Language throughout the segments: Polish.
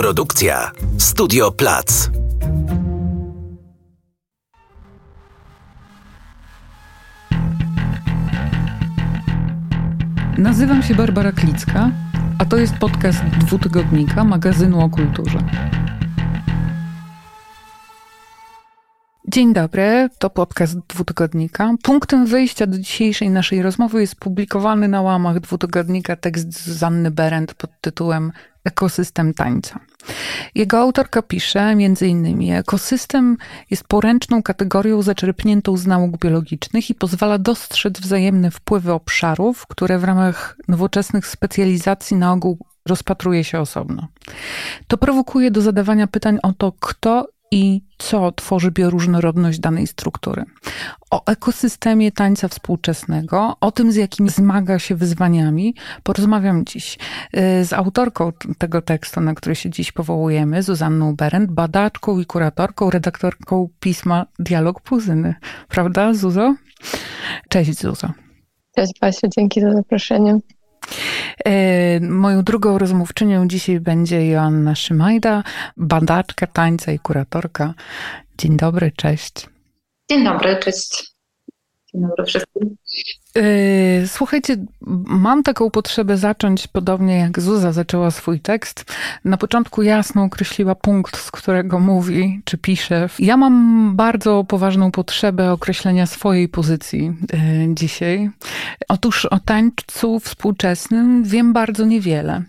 Produkcja Studio Plac. Nazywam się Barbara Klicka, a to jest podcast dwutygodnika magazynu o kulturze. Dzień dobry, to podcast dwutygodnika. Punktem wyjścia do dzisiejszej naszej rozmowy jest publikowany na łamach dwutygodnika tekst Zanny Berendt pod tytułem Ekosystem tańca. Jego autorka pisze między innymi: Ekosystem jest poręczną kategorią zaczerpniętą z nauk biologicznych i pozwala dostrzec wzajemne wpływy obszarów, które w ramach nowoczesnych specjalizacji na ogół rozpatruje się osobno. To prowokuje do zadawania pytań o to, kto i co tworzy bioróżnorodność danej struktury. O ekosystemie tańca współczesnego, o tym, z jakimi zmaga się wyzwaniami, porozmawiam dziś y, z autorką tego tekstu, na który się dziś powołujemy, Zuzanną Berendt, badaczką i kuratorką, redaktorką pisma Dialog Puzyny. Prawda, Zuzo? Cześć, Zuzo. Cześć, Basiu, dzięki za zaproszenie. E, moją drugą rozmówczynią dzisiaj będzie Joanna Szymajda, badaczka tańca i kuratorka. Dzień dobry, cześć. Dzień dobry, cześć. Dzień dobry wszystkim. Yy, słuchajcie, mam taką potrzebę zacząć podobnie jak Zuza zaczęła swój tekst. Na początku jasno określiła punkt, z którego mówi czy pisze. Ja mam bardzo poważną potrzebę określenia swojej pozycji yy, dzisiaj. Otóż o tańcu współczesnym wiem bardzo niewiele.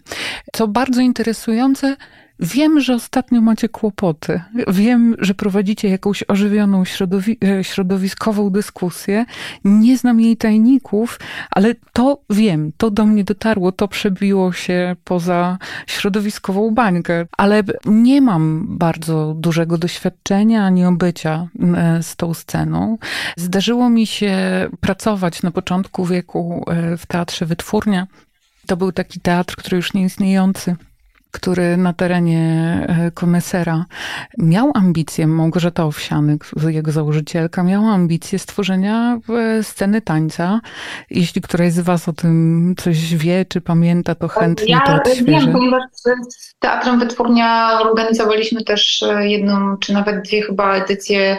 Co bardzo interesujące, Wiem, że ostatnio macie kłopoty. Wiem, że prowadzicie jakąś ożywioną środowi e, środowiskową dyskusję. Nie znam jej tajników, ale to wiem, to do mnie dotarło, to przebiło się poza środowiskową bańkę. Ale nie mam bardzo dużego doświadczenia ani obycia e, z tą sceną. Zdarzyło mi się pracować na początku wieku e, w teatrze Wytwórnia. To był taki teatr, który już nie istniejący który na terenie e, Komesera miał ambicję, Małgorzata Owsianek, jego założycielka, miała ambicję stworzenia e, sceny tańca. Jeśli któraś z was o tym coś wie, czy pamięta, to chętnie ja to odświeżę. wiem, ponieważ z Teatrem Wytwórnia organizowaliśmy też e, jedną, czy nawet dwie chyba edycje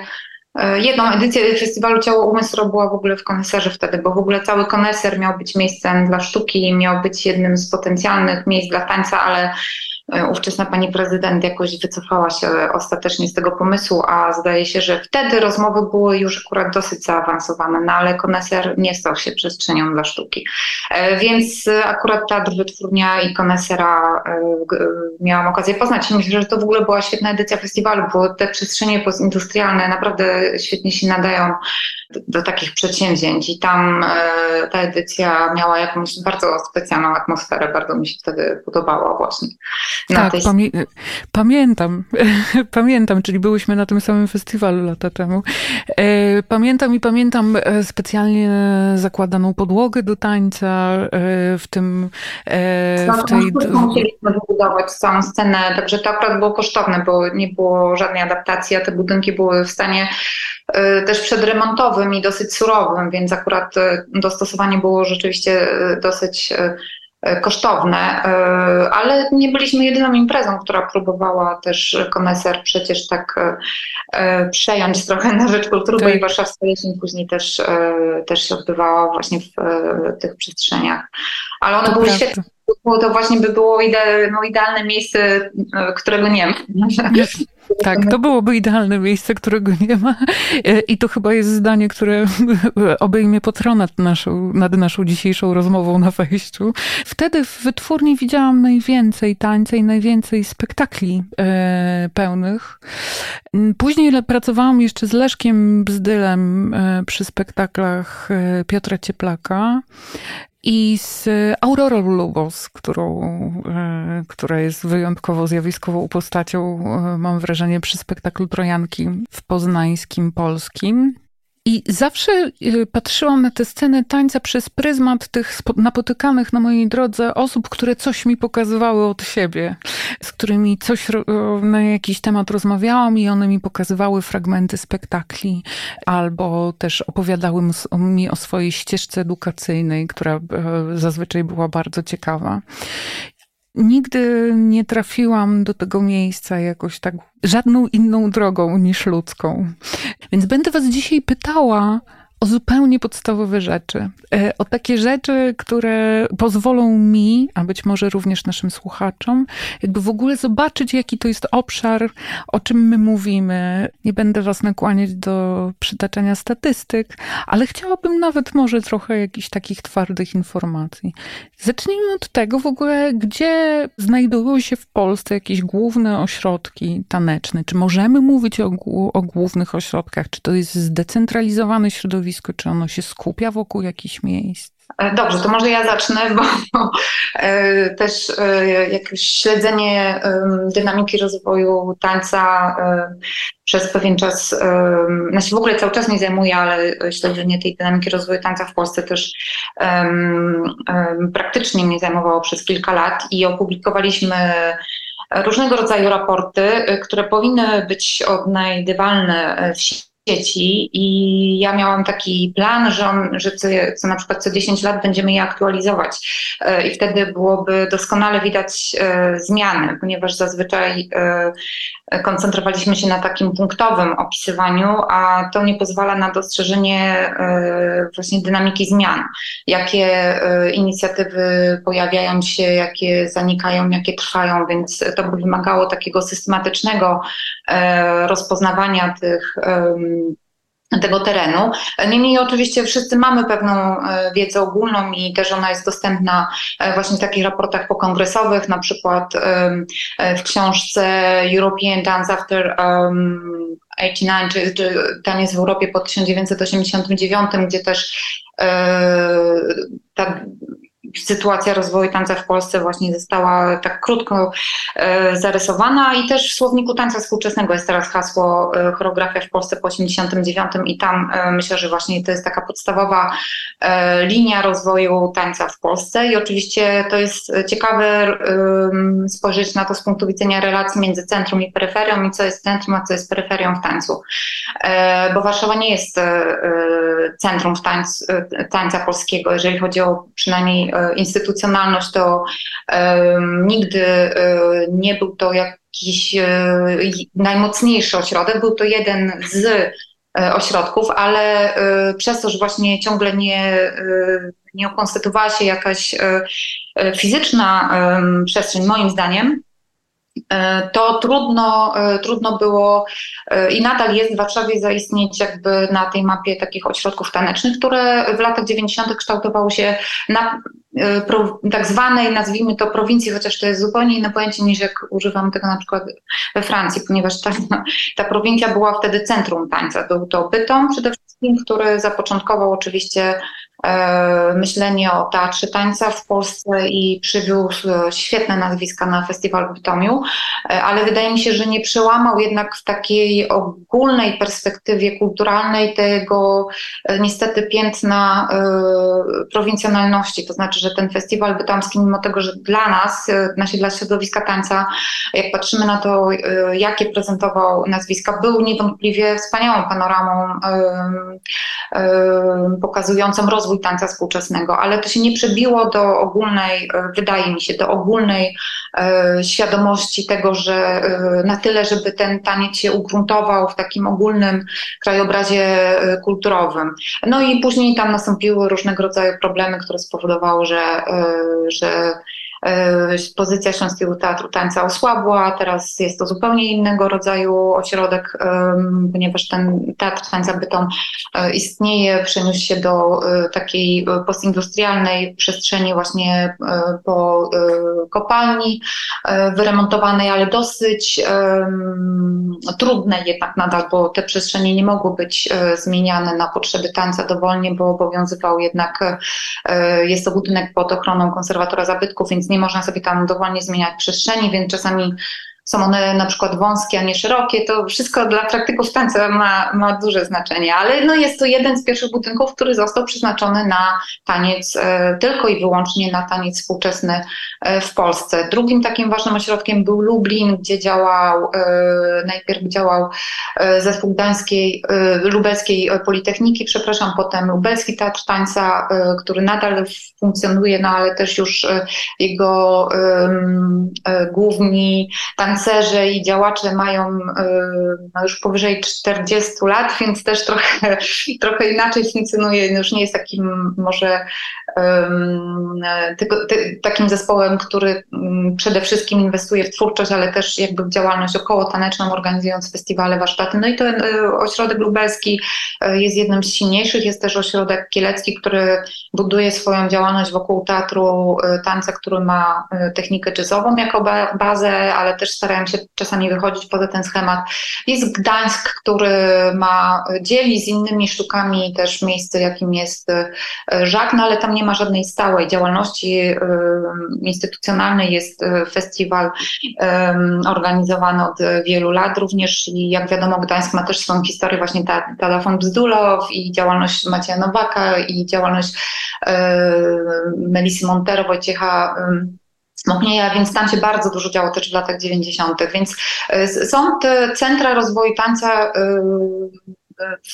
Jedną edycję festiwalu Ciało Umysł była w ogóle w koneserze wtedy, bo w ogóle cały koneser miał być miejscem dla sztuki, miał być jednym z potencjalnych miejsc dla tańca, ale E, ówczesna pani prezydent jakoś wycofała się ostatecznie z tego pomysłu, a zdaje się, że wtedy rozmowy były już akurat dosyć zaawansowane, no ale koneser nie stał się przestrzenią dla sztuki. E, więc akurat Teatr Wytwórnia i konesera e, miałam okazję poznać. Myślę, że to w ogóle była świetna edycja festiwalu, bo te przestrzenie postindustrialne naprawdę świetnie się nadają do, do takich przedsięwzięć i tam ta edycja miała jakąś bardzo specjalną atmosferę, bardzo mi się wtedy podobała właśnie tak, tej... pamię pamiętam. pamiętam, czyli byłyśmy na tym samym festiwalu lata temu. E, pamiętam i pamiętam e, specjalnie zakładaną podłogę do tańca e, w tym... w tej... Musieliśmy wybudować całą scenę, także to akurat było kosztowne, bo nie było żadnej adaptacji, a te budynki były w stanie też przedremontowym i dosyć surowym, więc akurat dostosowanie było rzeczywiście dosyć kosztowne, e, ale nie byliśmy jedyną imprezą, która próbowała też koneser przecież tak e, przejąć trochę na rzecz kultury, tak. bo i warszawska jesień później też, też się odbywała właśnie w tych przestrzeniach. Ale one to były prawda. świetne. To właśnie by było ide, no, idealne miejsce, którego nie ma. Tak, to byłoby idealne miejsce, którego nie ma. E, I to chyba jest zdanie, które obejmie patronat naszą, nad naszą dzisiejszą rozmową na wejściu. Wtedy w wytwórni widziałam najwięcej tańca i najwięcej spektakli e, pełnych. Później pracowałam jeszcze z Leszkiem Bzdylem e, przy spektaklach Piotra Cieplaka i z Aurorą Lubos, którą, e, która jest wyjątkowo zjawiskową postacią, e, mam wrażenie, przy spektaklu Trojanki w poznańskim polskim. I zawsze y, patrzyłam na tę scenę tańca przez pryzmat tych napotykanych na mojej drodze osób, które coś mi pokazywały od siebie, z którymi coś na jakiś temat rozmawiałam i one mi pokazywały fragmenty spektakli, albo też opowiadały mi o swojej ścieżce edukacyjnej, która e, zazwyczaj była bardzo ciekawa. Nigdy nie trafiłam do tego miejsca jakoś tak żadną inną drogą niż ludzką. Więc będę Was dzisiaj pytała, o zupełnie podstawowe rzeczy. E, o takie rzeczy, które pozwolą mi, a być może również naszym słuchaczom, jakby w ogóle zobaczyć, jaki to jest obszar, o czym my mówimy. Nie będę Was nakłaniać do przytaczania statystyk, ale chciałabym nawet może trochę jakichś takich twardych informacji. Zacznijmy od tego w ogóle, gdzie znajdują się w Polsce jakieś główne ośrodki taneczne. Czy możemy mówić o, o głównych ośrodkach? Czy to jest zdecentralizowane środowisko? Środowisko? Czy ono się skupia wokół jakichś miejsc? E, dobrze, to może ja zacznę, bo, bo e, też e, jakieś śledzenie dynamiki rozwoju tańca przez pewien czas, znaczy w ogóle cały czas nie zajmuję, ale śledzenie tej dynamiki rozwoju tańca w Polsce też praktycznie mnie zajmowało przez kilka lat i opublikowaliśmy różnego rodzaju raporty, które powinny być odnajdywalne w sieci dzieci i ja miałam taki plan, że, on, że co, co na przykład co 10 lat będziemy je aktualizować. E, i wtedy byłoby doskonale widać e, zmiany, ponieważ zazwyczaj e, koncentrowaliśmy się na takim punktowym opisywaniu, a to nie pozwala na dostrzeżenie właśnie dynamiki zmian. Jakie inicjatywy pojawiają się, jakie zanikają, jakie trwają, więc to by wymagało takiego systematycznego rozpoznawania tych tego terenu. Niemniej oczywiście wszyscy mamy pewną e, wiedzę ogólną i też ona jest dostępna e, właśnie w takich raportach pokongresowych, na przykład e, w książce European Dance After 89, czy, czy Taniec w Europie po 1989, gdzie też ta sytuacja rozwoju tańca w Polsce właśnie została tak krótko e, zarysowana i też w słowniku tańca współczesnego jest teraz hasło e, choreografia w Polsce po 89 i tam e, myślę, że właśnie to jest taka podstawowa linia rozwoju tańca w Polsce i oczywiście to jest ciekawe spojrzeć na to z punktu widzenia relacji między centrum i peryferią i co jest centrum, a co jest peryferią w tańcu. Bo Warszawa nie jest centrum tańc, tańca polskiego, jeżeli chodzi o przynajmniej instytucjonalność, to nigdy e, nie był to jakiś e, najmocniejszy ośrodek, był to jeden z e, ośrodków, ale przez to, że właśnie ciągle nie, nie ukonstytuowała się jakaś fizyczna przestrzeń, moim zdaniem, E, to trudno, e, trudno było e, i nadal jest w Warszawie zaistnieć jakby na tej mapie takich ośrodków tanecznych, które w latach 90. kształtowały się na tak zwanej, nazwijmy to prowincji, chociaż to jest zupełnie inne pojęcie niż jak używam tego na przykład we Francji, ponieważ ta, ta prowincja była wtedy centrum tańca. Był to Bytom przede wszystkim, który zapoczątkował oczywiście E, myślenie o teatrze tańca w Polsce i przywiózł świetne nazwiska na festiwal w Bytomiu, e, ale wydaje mi się, że nie przełamał jednak w takiej ogólnej perspektywie kulturalnej tego e, niestety piętna prowincjonalności. To znaczy, że ten festiwal bytomski, mimo tego, że dla nas, znaczy dla środowiska tańca, jak patrzymy na to, jakie prezentował nazwiska, był niewątpliwie wspaniałą panoramą pokazującą rozwój rozwój tańca współczesnego, ale to się nie przebiło do ogólnej, e, wydaje mi się, do ogólnej e, świadomości tego, że e, na tyle, żeby ten taniec się ugruntował w takim ogólnym krajobrazie kulturowym. No i później tam nastąpiły różnego rodzaju problemy, które spowodowały, że, że pozycja Śląskiego Teatru Tańca osłabła, teraz jest to zupełnie innego rodzaju ośrodek, ponieważ ten Teatr Tańca Bytom e, istnieje, przeniósł się do e, takiej postindustrialnej przestrzeni właśnie po kopalni wyremontowanej, ale dosyć trudne jednak nadal, bo te przestrzenie nie mogły być zmieniane na potrzeby tańca dowolnie, bo obowiązywał jednak, jest to budynek pod ochroną konserwatora zabytków, więc nie można sobie tam dowolnie zmieniać przestrzeni, więc czasami są one na przykład wąskie, a nie szerokie, to wszystko dla praktyków tańca ma, ma duże znaczenie, ale no jest to jeden z pierwszych budynków, który został przeznaczony na taniec, e, tylko i wyłącznie na taniec współczesny e, w Polsce. Drugim takim ważnym ośrodkiem był Lublin, gdzie działał, e, najpierw działał zespół Gdańskiej, Lubelskiej Politechniki, przepraszam, potem Lubelski Teatr Tańca, który nadal funkcjonuje, no ale też już jego główni tancerze i działacze mają no już powyżej 40 lat, więc też trochę, trochę inaczej funkcjonuje, no już nie jest takim może tylko, ty, takim zespołem, który przede wszystkim inwestuje w twórczość, ale też jakby w działalność około taneczną, organizując festiwale, warsztaty. No i ten ośrodek lubelski e, jest jednym z silniejszych, jest też ośrodek kielecki, który buduje swoją działalność wokół teatru tańca, który ma technikę jazzową jako bazę, ale też starają się czasami wychodzić poza ten schemat. Jest Gdańsk, który ma, dzieli z innymi sztukami też miejsce, jakim jest Żak, no ale tam nie ma żadnej stałej działalności instytucjonalnej. Jest festiwal organizowany od wielu lat również i jak wiadomo Gdańsk ma też swoją historię właśnie telefon Bzdulow i działalność Macieja Nowaka i działalność Melisy Montero, Wojciecha Smoknieja, więc tam się bardzo dużo działo też w latach 90., więc są te centra rozwoju tańca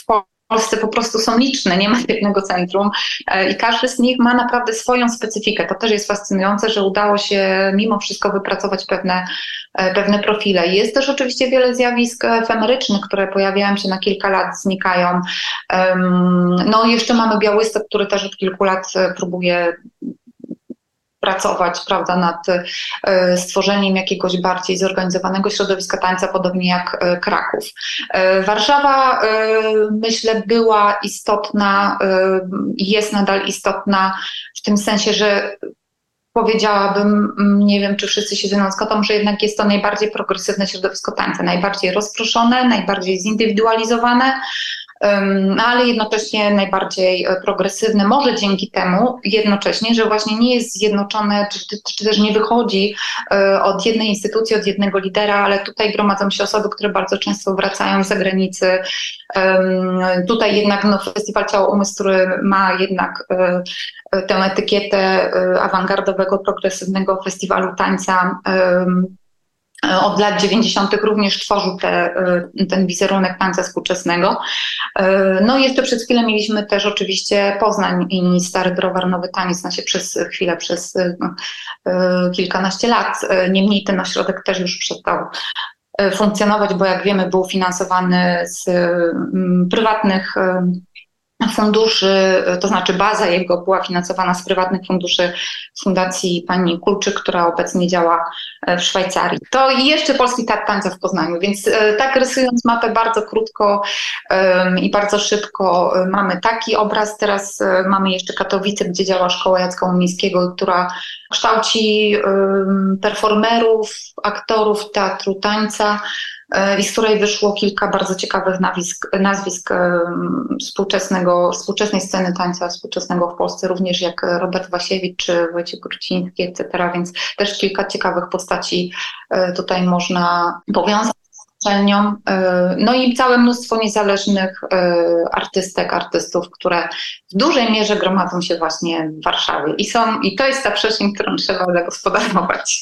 w Polsce Polsce po prostu są liczne, nie ma jednego centrum e, i każdy z nich ma naprawdę swoją specyfikę. To też jest fascynujące, że udało się mimo wszystko wypracować pewne, e, pewne profile. Jest też oczywiście wiele zjawisk efemerycznych, które pojawiają się na kilka lat, znikają. No jeszcze mamy Białystok, który też od kilku lat e, próbuje pracować prawda, nad e, stworzeniem jakiegoś bardziej zorganizowanego środowiska tańca, podobnie jak e, Kraków. E, Warszawa, myślę, była istotna i jest nadal istotna w tym sensie, że powiedziałabym, nie wiem, czy wszyscy się ze mną zgodzą, że jednak jest to najbardziej progresywne środowisko tańca, najbardziej rozproszone, najbardziej zindywidualizowane, ale jednocześnie najbardziej e, progresywny, może dzięki temu jednocześnie, że właśnie nie jest zjednoczone, czy, czy, też nie wychodzi e, od jednej instytucji, od jednego lidera, ale tutaj gromadzą się osoby, które bardzo często wracają z zagranicy. Tutaj jednak no, Festiwal Ciało Umysł, który ma jednak e, tę etykietę awangardowego, progresywnego festiwalu tańca, od lat 90. również tworzył te, e, ten wizerunek tańca współczesnego. E, no i jeszcze przez chwilę mieliśmy też oczywiście Poznań i Stary Browar Nowy Taniec, znaczy przez chwilę, przez kilkanaście lat. Niemniej ten ośrodek też już przestał funkcjonować, bo jak wiemy był finansowany z prywatnych funduszy, to znaczy baza jego była finansowana z prywatnych funduszy Fundacji pani Kulczyk, która obecnie działa e, w Szwajcarii. To i jeszcze Polski Teatr Tańca w Poznaniu, więc e, tak rysując mapę bardzo krótko i bardzo szybko e, mamy taki obraz. Teraz mamy jeszcze Katowice, gdzie działa Szkoła Jacka Umińskiego, która kształci performerów, aktorów teatru tańca, E, i z której wyszło kilka bardzo ciekawych nazwisk, nazwisk współczesnego, współczesnej sceny tańca współczesnego w Polsce, również jak Robert Wasiewicz czy Wojciech Gruciński, etc. Więc też kilka ciekawych postaci e, tutaj można powiązać. E, no i całe mnóstwo niezależnych artystek, artystów, które w dużej mierze gromadzą się właśnie w Warszawie. I są, i to jest ta przestrzeń, którą trzeba zagospodarować.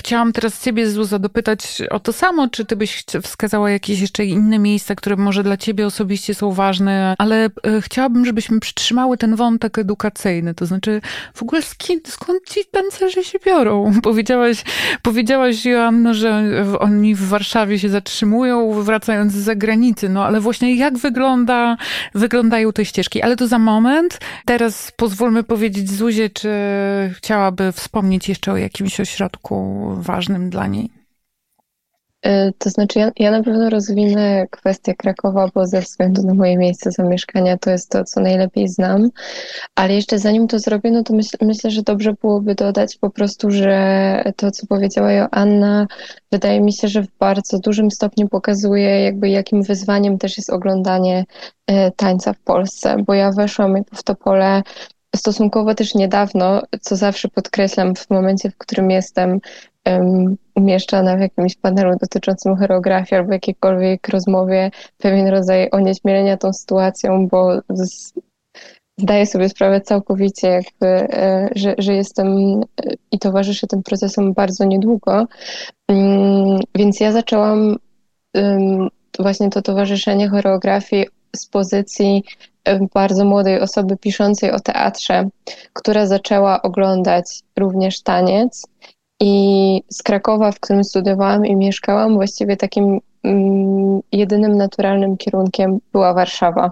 Chciałam teraz ciebie, Zuza, dopytać o to samo, czy ty byś wskazała jakieś jeszcze inne miejsca, które może dla ciebie osobiście są ważne, ale e, chciałabym, żebyśmy przytrzymały ten wątek edukacyjny, to znaczy w ogóle skąd, ci tancerze się biorą? Powiedziałaś, powiedziałaś Joanno, że oni w Warszawie się zatrzymują, wracając z zagranicy, no ale właśnie jak wygląda, wyglądają te ścieżki? Ale to za moment. Teraz pozwólmy powiedzieć Zuzie, czy chciałaby wspomnieć jeszcze o jakimś ośrodku ważnym dla niej? E, to znaczy, ja, ja na pewno rozwinę kwestię Krakowa, bo ze względu na moje miejsce zamieszkania to jest to, co najlepiej znam. Ale jeszcze zanim to zrobię, no to myśl, myślę, że dobrze byłoby dodać po prostu, że to, co powiedziała Joanna, wydaje mi się, że w bardzo dużym stopniu pokazuje, jakby jakim wyzwaniem też jest oglądanie e, tańca w Polsce, bo ja weszłam w to pole stosunkowo też niedawno, co zawsze podkreślam w momencie, w którym jestem um, umieszczana w jakimś panelu dotyczącym choreografii albo jakiejkolwiek rozmowie, pewien rodzaj onieśmielenia tą sytuacją, bo z, zdaję sobie sprawę całkowicie, jakby, e, że, że jestem e, i towarzyszę tym procesom bardzo niedługo. Um, więc ja zaczęłam właśnie to towarzyszenie choreografii z pozycji bardzo młodej osoby piszącej o teatrze, która zaczęła oglądać również taniec. I z Krakowa, w którym studiowałam i mieszkałam, właściwie takim mm, jedynym naturalnym kierunkiem była Warszawa.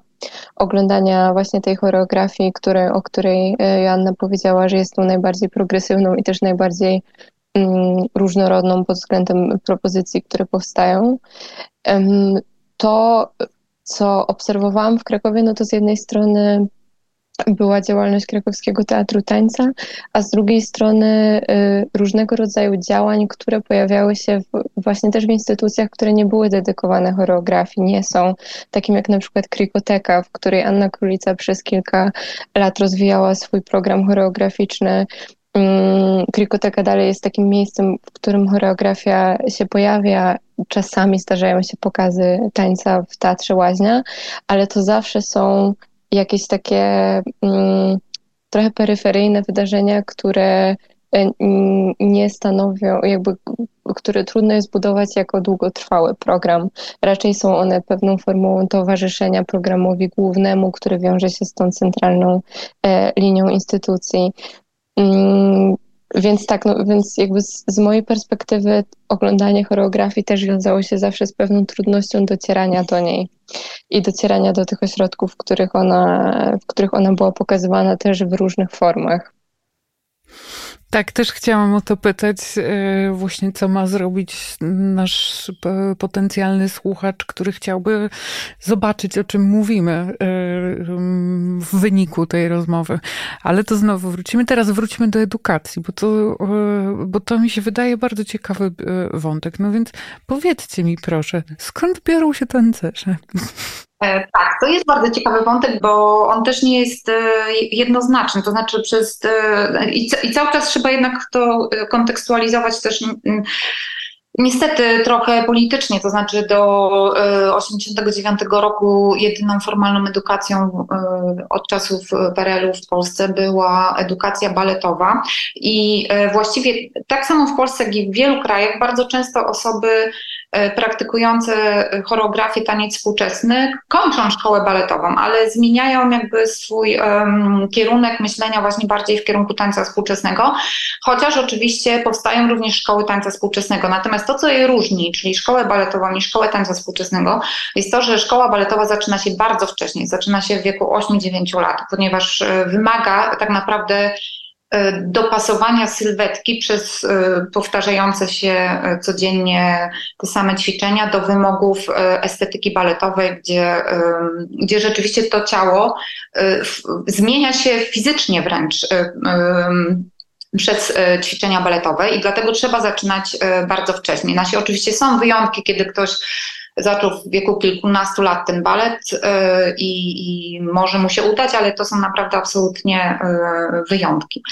Oglądania właśnie tej choreografii, której, o której e, Joanna powiedziała, że jest tą najbardziej progresywną i też najbardziej mm, różnorodną pod względem propozycji, które powstają. To co obserwowałam w Krakowie, no to z jednej strony była działalność Krakowskiego Teatru Tańca, a z drugiej strony y, różnego rodzaju działań, które pojawiały się w, właśnie też w instytucjach, które nie były dedykowane choreografii, nie są, takim jak na przykład Krikoteka, w której Anna Królica przez kilka lat rozwijała swój program choreograficzny, Krikoteka dalej jest takim miejscem, w którym choreografia się pojawia. Czasami zdarzają się pokazy tańca w Teatrze Łaźnia, ale to zawsze są jakieś takie mm, trochę peryferyjne wydarzenia, które e, nie stanowią, jakby, które trudno jest budować jako długotrwały program. Raczej są one pewną formą towarzyszenia programowi głównemu, który wiąże się z tą centralną e, linią instytucji. Mm, więc tak, no, więc jakby z, z, mojej perspektywy oglądanie choreografii też wiązało się zawsze z pewną trudnością docierania do niej i docierania do tych ośrodków, w których ona, w których ona była pokazywana też w różnych formach. Tak, też chciałam o to pytać, e, właśnie co ma zrobić nasz potencjalny słuchacz, który chciałby zobaczyć, o czym mówimy e, w wyniku tej rozmowy. Ale to znowu wrócimy, teraz wróćmy do edukacji, bo to, e, bo to mi się wydaje bardzo ciekawy wątek. No więc powiedzcie mi proszę, skąd biorą się tancerze? E, tak, to jest bardzo ciekawy wątek, bo on też nie jest e, jednoznaczny, to znaczy przez e, i, cały czas trzeba jednak to kontekstualizować też Niestety trochę politycznie, to znaczy do 1989 roku jedyną formalną edukacją od czasów PRL-u w Polsce była edukacja baletowa i właściwie tak samo w Polsce, jak i w wielu krajach bardzo często osoby E, praktykujące choreografię taniec współczesny kończą szkołę baletową, ale zmieniają jakby swój um, kierunek myślenia właśnie bardziej w kierunku tańca współczesnego, chociaż oczywiście powstają również szkoły tańca współczesnego. Natomiast to, co je różni, czyli szkołę baletową i szkołę tańca współczesnego, jest to, że szkoła baletowa zaczyna się bardzo wcześnie, zaczyna się w wieku 8-9 lat, ponieważ e, wymaga tak naprawdę dopasowania sylwetki przez e, powtarzające się e, codziennie te same ćwiczenia do wymogów estetyki baletowej, gdzie, gdzie rzeczywiście to ciało zmienia się fizycznie wręcz przez ćwiczenia baletowe i dlatego trzeba zaczynać bardzo wcześnie. Nasi oczywiście są wyjątki, kiedy ktoś zaczął w wieku kilkunastu lat ten balet y, i, i, może mu się udać, ale to są naprawdę absolutnie y, wyjątki.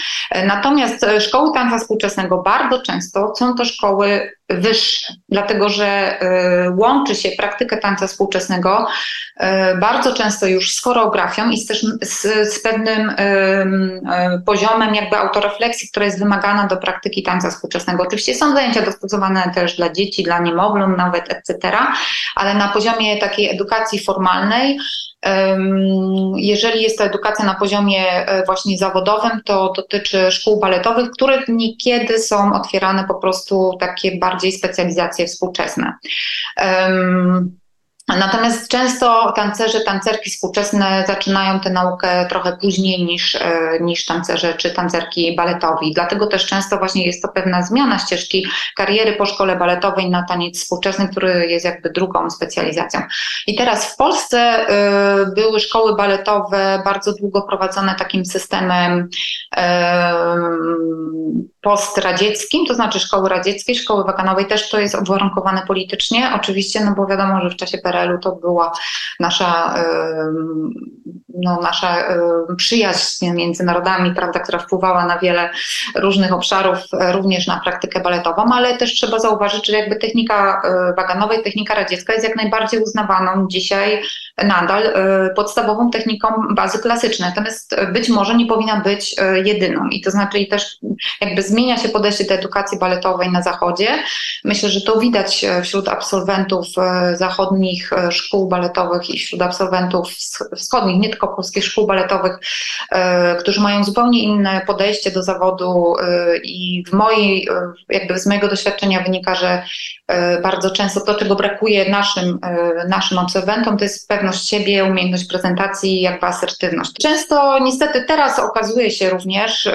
Natomiast szkoły tańca współczesnego bardzo często są to szkoły wyższe, dlatego że y, łączy się praktykę tańca współczesnego bardzo często już z choreografią i z, też z, z pewnym poziomem jakby autorefleksji, która jest wymagana do praktyki tańca współczesnego. Oczywiście są zajęcia dostosowane też dla dzieci, dla niemowląt nawet, etc., ale na poziomie takiej edukacji formalnej, jeżeli jest to edukacja na poziomie e, właśnie zawodowym, to dotyczy szkół baletowych, które niekiedy są otwierane po prostu takie bardziej specjalizacje współczesne. Natomiast często tancerze, tancerki współczesne zaczynają tę naukę trochę później niż, e, niż tancerze czy tancerki baletowi. Dlatego też często właśnie jest to pewna zmiana ścieżki kariery po szkole baletowej na taniec współczesny, który jest jakby drugą specjalizacją. I teraz w Polsce e, były szkoły baletowe bardzo długo prowadzone takim systemem postradzieckim, to znaczy szkoły radzieckiej, szkoły wakanowej też to jest obwarunkowane politycznie, oczywiście, no bo wiadomo, że w czasie PRL PRL-u to była nasza, no, nasza przyjaźń między narodami, prawda, która wpływała na wiele różnych obszarów, również na praktykę baletową, ale też trzeba zauważyć, że jakby technika waganowa i technika radziecka jest jak najbardziej uznawaną dzisiaj nadal podstawową techniką bazy klasycznej, natomiast być może nie powinna być jedyną i to znaczy i też jakby zmienia się podejście do edukacji baletowej na zachodzie. Myślę, że to widać e, wśród absolwentów e, zachodnich e, szkół baletowych i wśród absolwentów wschodnich, nie tylko polskich szkół baletowych, którzy mają zupełnie inne podejście do zawodu i w mojej, jakby z mojego doświadczenia wynika, że bardzo często to, czego brakuje naszym, naszym absolwentom, to jest pewność siebie, umiejętność prezentacji, jakby asertywność. Często niestety teraz okazuje się również,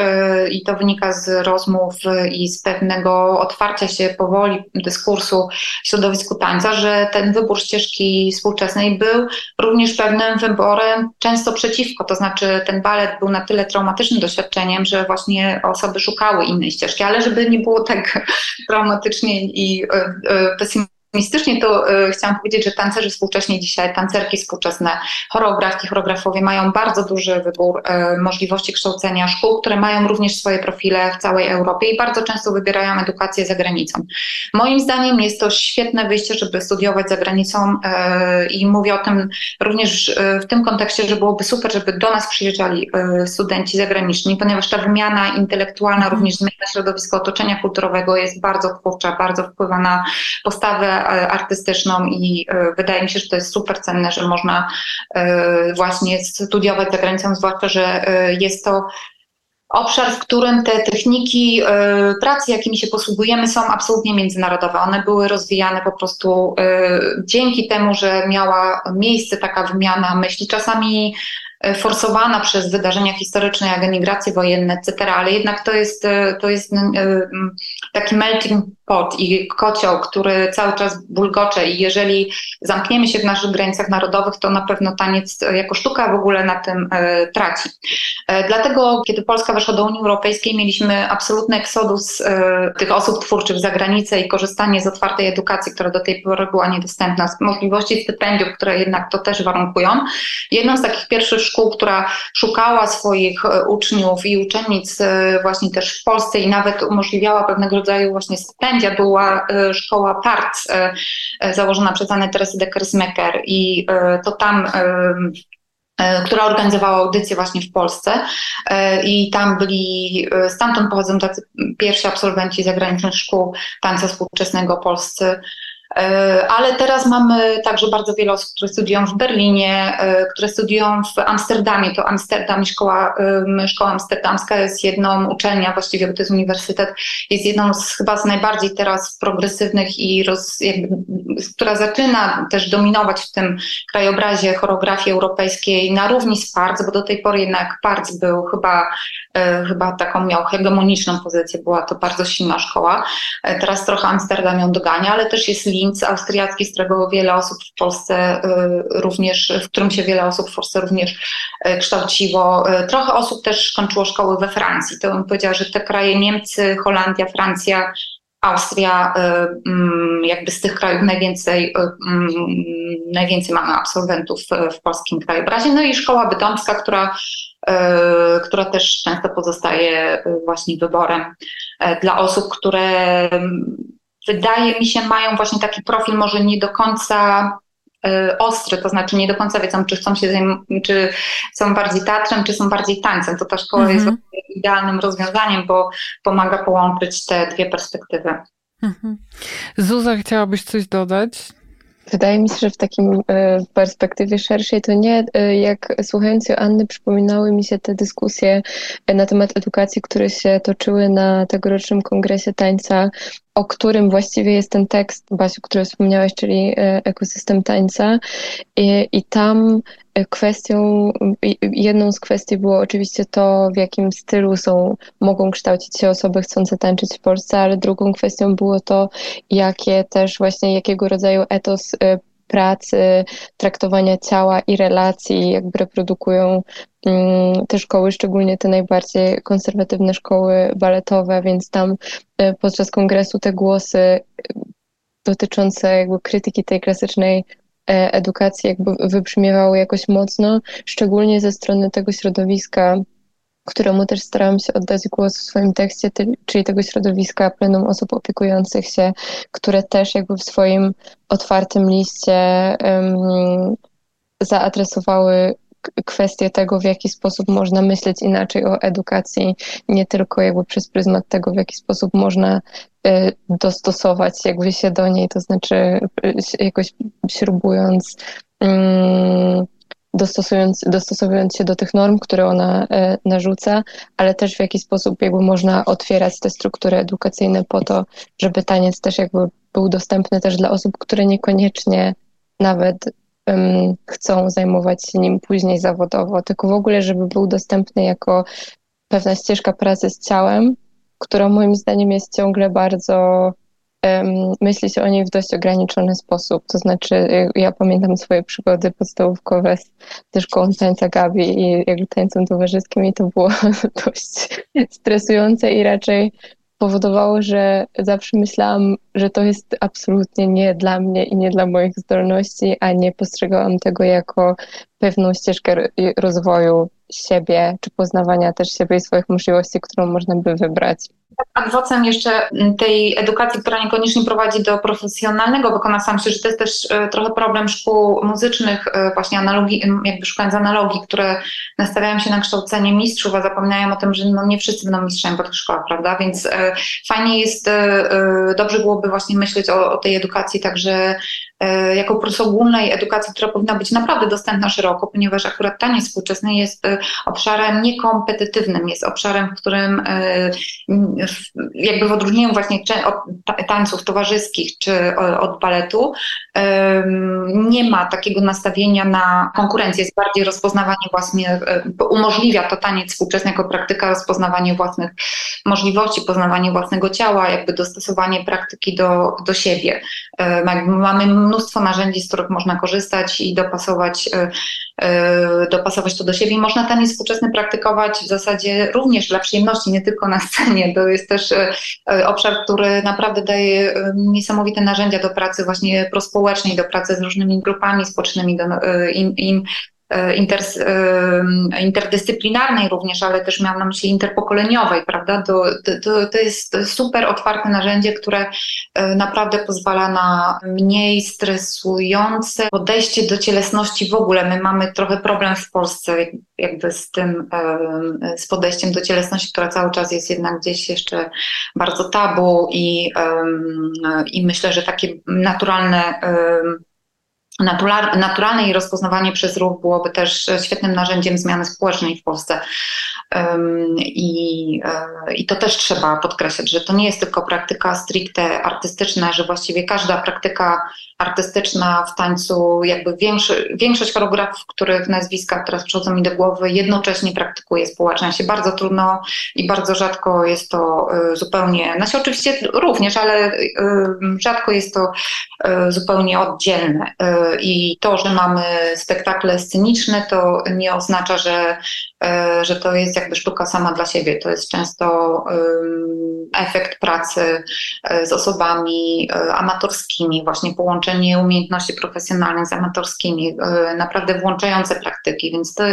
i to wynika z rozmów i z pewnego otwarcia się powoli dyskursu w środowisku tańca, że ten wybór ścieżki współczesnej był również pewnym wyborem często przeciwko, to znaczy ten balet był na tyle traumatycznym doświadczeniem, że właśnie osoby szukały innej ścieżki, ale żeby nie było tak traumatycznie i e, e, pesymistycznie, optymistycznie, to y, chciałam powiedzieć, że tancerzy współcześnie dzisiaj, tancerki współczesne, choreografki, choreografowie mają bardzo duży wybór y, możliwości kształcenia szkół, które mają również swoje profile w całej Europie i bardzo często wybierają edukację za granicą. Moim zdaniem jest to świetne wyjście, żeby studiować za granicą y, i mówię o tym również w tym kontekście, że byłoby super, żeby do nas przyjeżdżali studenci zagraniczni, ponieważ ta wymiana intelektualna również zmienia środowisko otoczenia kulturowego, jest bardzo twórcza, bardzo wpływa na postawę artystyczną i e, wydaje mi się, że to jest super cenne, że można e, właśnie studiować za granicą, zwłaszcza, że e, jest to obszar, w którym te techniki pracy, jakimi się posługujemy, są absolutnie międzynarodowe. One były rozwijane po prostu dzięki temu, że miała miejsce taka wymiana myśli. Czasami E, forsowana przez wydarzenia historyczne, jak emigracje wojenne, etc., ale jednak to jest, e, to jest e, taki melting i kocioł, który cały czas bulgocze i jeżeli zamkniemy się w naszych granicach narodowych, to na pewno taniec jako sztuka w ogóle na tym traci. Dlatego, kiedy Polska weszła do Unii Europejskiej, mieliśmy absolutny eksodus tych osób twórczych za granicę i korzystanie z otwartej edukacji, która do tej pory była niedostępna, z możliwości stypendiów, które jednak to też warunkują. Jedną z takich pierwszych szkół, która szukała swoich e, uczniów i uczennic e, właśnie też w Polsce i nawet umożliwiała pewnego rodzaju właśnie stypendia, była e, szkoła PART założona przez Annę Teresę Dekersmecker i to tam która organizowała audycję właśnie w Polsce i tam byli, stamtąd pochodzą tacy pierwsi absolwenci zagranicznych szkół tańca współczesnego polscy, E, ale teraz mamy także bardzo wiele osób, które studiują w Berlinie, e, które studiują w Amsterdamie. To Amsterdam, szkoła, szkoła amsterdamska jest jedną, uczelnia właściwie, bo to jest uniwersytet, jest jedną z chyba z najbardziej teraz progresywnych i roz, jakby, która zaczyna też dominować w tym krajobrazie choreografii europejskiej na równi z Parc, bo do tej pory jednak Parc był chyba, e, chyba taką miał hegemoniczną pozycję, była to bardzo silna szkoła. Teraz trochę Amsterdam ją dogania, ale też jest Linz austriacki, z którego wiele osób w Polsce y, również, w którym się wiele osób w Polsce również kształciło. Trochę osób też kończyło szkoły we Francji. To bym powiedziała, że te kraje Niemcy, Holandia, Francja, Austria, mm, jakby z tych krajów najwięcej, mm, najwięcej mamy absolwentów w polskim krajobrazie. No i szkoła bytomska, która, która też często pozostaje właśnie wyborem dla osób, które wydaje mi się, mają właśnie taki profil może nie do końca ostry, to znaczy nie do końca wiedzą, czy chcą się czy są bardziej teatrem, czy są bardziej tańcem. To ta szkoła -hmm. jest mhm. idealnym rozwiązaniem, bo pomaga połączyć te dwie perspektywy. -hmm. Zuza, chciałabyś coś dodać? Wydaje mi się, że w takim e, perspektywie szerszej to nie, e, jak słuchając Anny, przypominały mi się te dyskusje e, na temat edukacji, które się toczyły na tegorocznym kongresie tańca, o którym właściwie jest ten tekst, Basiu, który wspomniałaś, czyli ekosystem tańca. I, i tam kwestią, jedną z kwestii było oczywiście to, w jakim stylu są, mogą kształcić się osoby chcące tańczyć w Polsce, ale drugą kwestią było to, jakie też właśnie, jakiego rodzaju etos y, pracy, traktowania ciała i relacji jakby reprodukują mm, te szkoły, szczególnie te najbardziej konserwatywne szkoły baletowe, więc tam y, podczas kongresu te głosy y, dotyczące jakby krytyki tej klasycznej edukacji jakby wybrzmiewały jakoś mocno, szczególnie ze strony tego środowiska któremu też starałam się oddać głos w swoim tekście, czyli tego środowiska plenum osób opiekujących się, które też jakby w swoim otwartym liście um, zaadresowały kwestię tego, w jaki sposób można myśleć inaczej o edukacji, nie tylko jakby przez pryzmat tego, w jaki sposób można y, dostosować jakby się do niej, to znaczy y, jakoś śrubując mm, dostosując, dostosowując się do tych norm, które ona e, narzuca, ale też w jaki sposób jakby można otwierać te struktury edukacyjne po to, żeby taniec też jakby był dostępny też dla osób, które niekoniecznie nawet chcą zajmować się nim później zawodowo, tylko w ogóle, żeby był dostępny jako pewna ścieżka pracy z ciałem, która moim zdaniem jest ciągle bardzo myśli się o niej w dość ograniczony sposób. To znaczy, ja pamiętam swoje przygody podstawówkowe z, ze szkołą tańca Gabi i jakby tańcem towarzyskim i to było dość stresujące i raczej powodowało, że zawsze myślałam, że to jest absolutnie nie dla mnie i nie dla moich zdolności, a nie postrzegałam tego jako pewną ścieżkę rozwoju siebie, czy poznawania też siebie i swoich możliwości, którą można by wybrać adwocem jeszcze tej edukacji, która niekoniecznie prowadzi do profesjonalnego wykonawstwa. Myślę, że to jest też e, trochę problem szkół muzycznych, e, właśnie analogii, jakby szukając analogii, które nastawiają się na kształcenie mistrzów, a zapominają o tym, że no nie wszyscy będą mistrzami po tych szkołach, prawda? Więc e, fajnie jest, dobrze byłoby właśnie myśleć o, o tej edukacji także jako kurs ogólnej edukacji, która powinna być naprawdę dostępna szeroko, ponieważ akurat taniec współczesny jest obszarem niekompetytywnym, jest obszarem, w którym jakby w odróżnieniu właśnie od tańców towarzyskich czy od baletu, nie ma takiego nastawienia na konkurencję, jest bardziej rozpoznawanie własnych, e, umożliwia to taniec współczesny jako praktyka rozpoznawanie własnych możliwości, poznawanie własnego ciała, jakby dostosowanie praktyki do, do siebie. Mamy mnóstwo narzędzi, z których można korzystać i dopasować, e, dopasować to do siebie. I można taniec współczesny praktykować w zasadzie również dla przyjemności, nie tylko na scenie. To jest też obszar, który naprawdę daje niesamowite narzędzia do pracy właśnie prospołecznej, do pracy z różnymi grupami społecznymi, do, im, im E, inter, e, interdyscyplinarnej również, ale też miałam na myśli interpokoleniowej, prawda? To, to, to jest super otwarte narzędzie, które e, naprawdę pozwala na mniej stresujące podejście do cielesności w ogóle. My mamy trochę problem w Polsce jakby z tym, z podejściem do cielesności, która cały czas jest jednak gdzieś jeszcze bardzo tabu i, i myślę, że takie naturalne naturalne i rozpoznawanie przez ruch byłoby też świetnym narzędziem zmiany społecznej w Polsce. I, e, I to też trzeba podkreślać, że to nie jest tylko praktyka stricte artystyczna, że właściwie każda praktyka artystyczna w tańcu, jakby większy, większość choreografów, których nazwiska teraz przychodzą mi do głowy, jednocześnie praktykuje społeczność. Się bardzo trudno i bardzo rzadko jest to e, zupełnie, znaczy oczywiście również, ale e, rzadko jest to zupełnie oddzielne. I to, że mamy spektakle sceniczne, to nie oznacza, że, że to jest jakby sztuka sama dla siebie. To jest często efekt pracy e, z osobami e, amatorskimi, właśnie połączenie umiejętności profesjonalnych z amatorskimi, e, naprawdę włączające praktyki, więc to,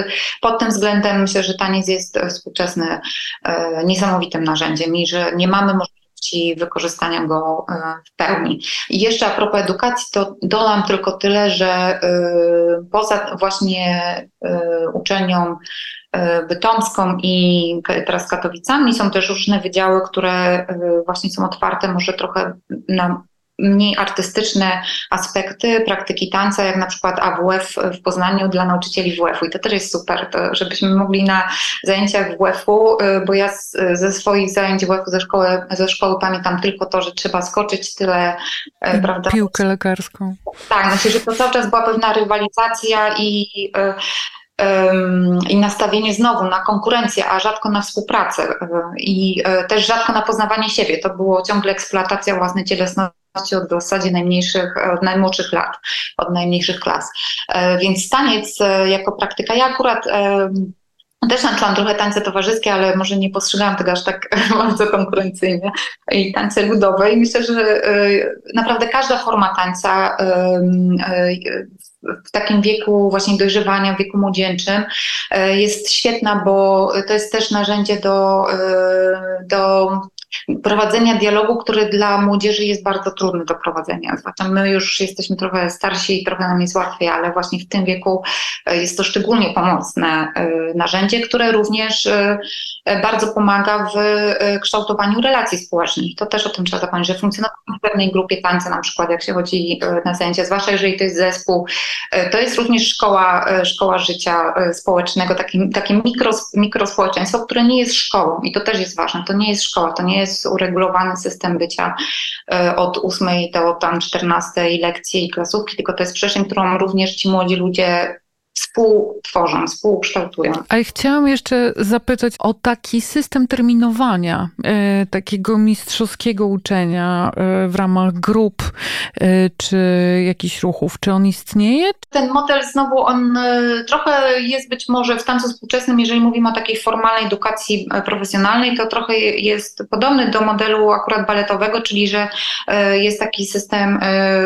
pod tym względem myślę, że taniec jest współczesny niesamowitym narzędziem i że nie mamy możliwości wykorzystania go w pełni. I jeszcze a propos edukacji, to dodam tylko tyle, że poza właśnie uczeniom E, Bytomską i teraz Katowicami. Są też różne wydziały, które e, właśnie są otwarte może trochę na mniej artystyczne aspekty praktyki tańca, jak na przykład AWF w Poznaniu dla nauczycieli WF-u. I to też jest super, to żebyśmy mogli na zajęciach WF-u, e, bo ja z, ze swoich zajęć WF-u ze szkoły, ze szkoły pamiętam tylko to, że trzeba skoczyć tyle, prawda? Piłkę lekarską. Tak, znaczy, że to cały czas była pewna rywalizacja i i nastawienie znowu na konkurencję, a rzadko na współpracę i e, też rzadko na poznawanie siebie. To było ciągle eksploatacja własnej cielesności od w zasadzie najmniejszych, od najmłodszych lat, od najmniejszych klas. E, więc taniec e, jako praktyka, ja akurat też tańczyłam trochę tańce towarzyskie, ale może nie postrzegałam tego aż tak bardzo konkurencyjnie i tańce ludowe. I myślę, że naprawdę każda forma tańca w takim wieku właśnie dojrzewania, w wieku młodzieńczym jest świetna, bo to jest też narzędzie do, do prowadzenia dialogu, który dla młodzieży jest bardzo trudny do prowadzenia. Zwłaszcza my już jesteśmy trochę starsi i trochę nam jest łatwiej, ale właśnie w tym wieku e, jest to szczególnie pomocne e, narzędzie, które również e, bardzo pomaga w kształtowaniu relacji społecznych. To też o tym trzeba zapomnieć, że funkcjonowanie w pewnej grupie tańca, na przykład jak się chodzi na zajęcia, zwłaszcza jeżeli to jest zespół, to jest również szkoła, szkoła życia społecznego, takie, takie mikro, mikrospołeczeństwo, które nie jest szkołą i to też jest ważne. To nie jest szkoła, to nie jest uregulowany system bycia e, od 8 do tam 14 lekcji i klasówki, tylko to jest przestrzeń, którą również ci młodzi ludzie współtworzą, współkształtują. A chciałam jeszcze zapytać o taki system terminowania, e, takiego mistrzowskiego uczenia e, w ramach grup e, czy jakichś ruchów. Czy on istnieje? Ten model znowu, on trochę jest być może w tańcu współczesnym, jeżeli mówimy o takiej formalnej edukacji profesjonalnej, to trochę jest podobny do modelu akurat baletowego, czyli że jest taki system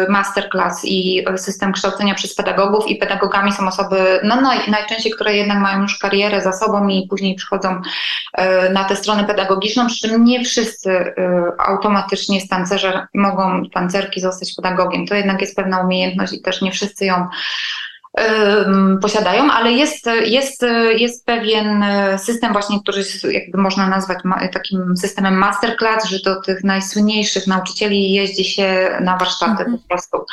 masterclass i system kształcenia przez pedagogów i pedagogami są osoby no naj, najczęściej, które jednak mają już karierę za sobą i później przychodzą e, na tę stronę pedagogiczną, przy czym nie wszyscy e, automatycznie z tancerza mogą, tancerki zostać pedagogiem. To jednak jest pewna umiejętność i też nie wszyscy ją posiadają, ale jest, jest, jest pewien system właśnie, który jakby można nazwać takim systemem masterclass, że do tych najsłynniejszych nauczycieli jeździ się na warsztaty mhm. po prostu.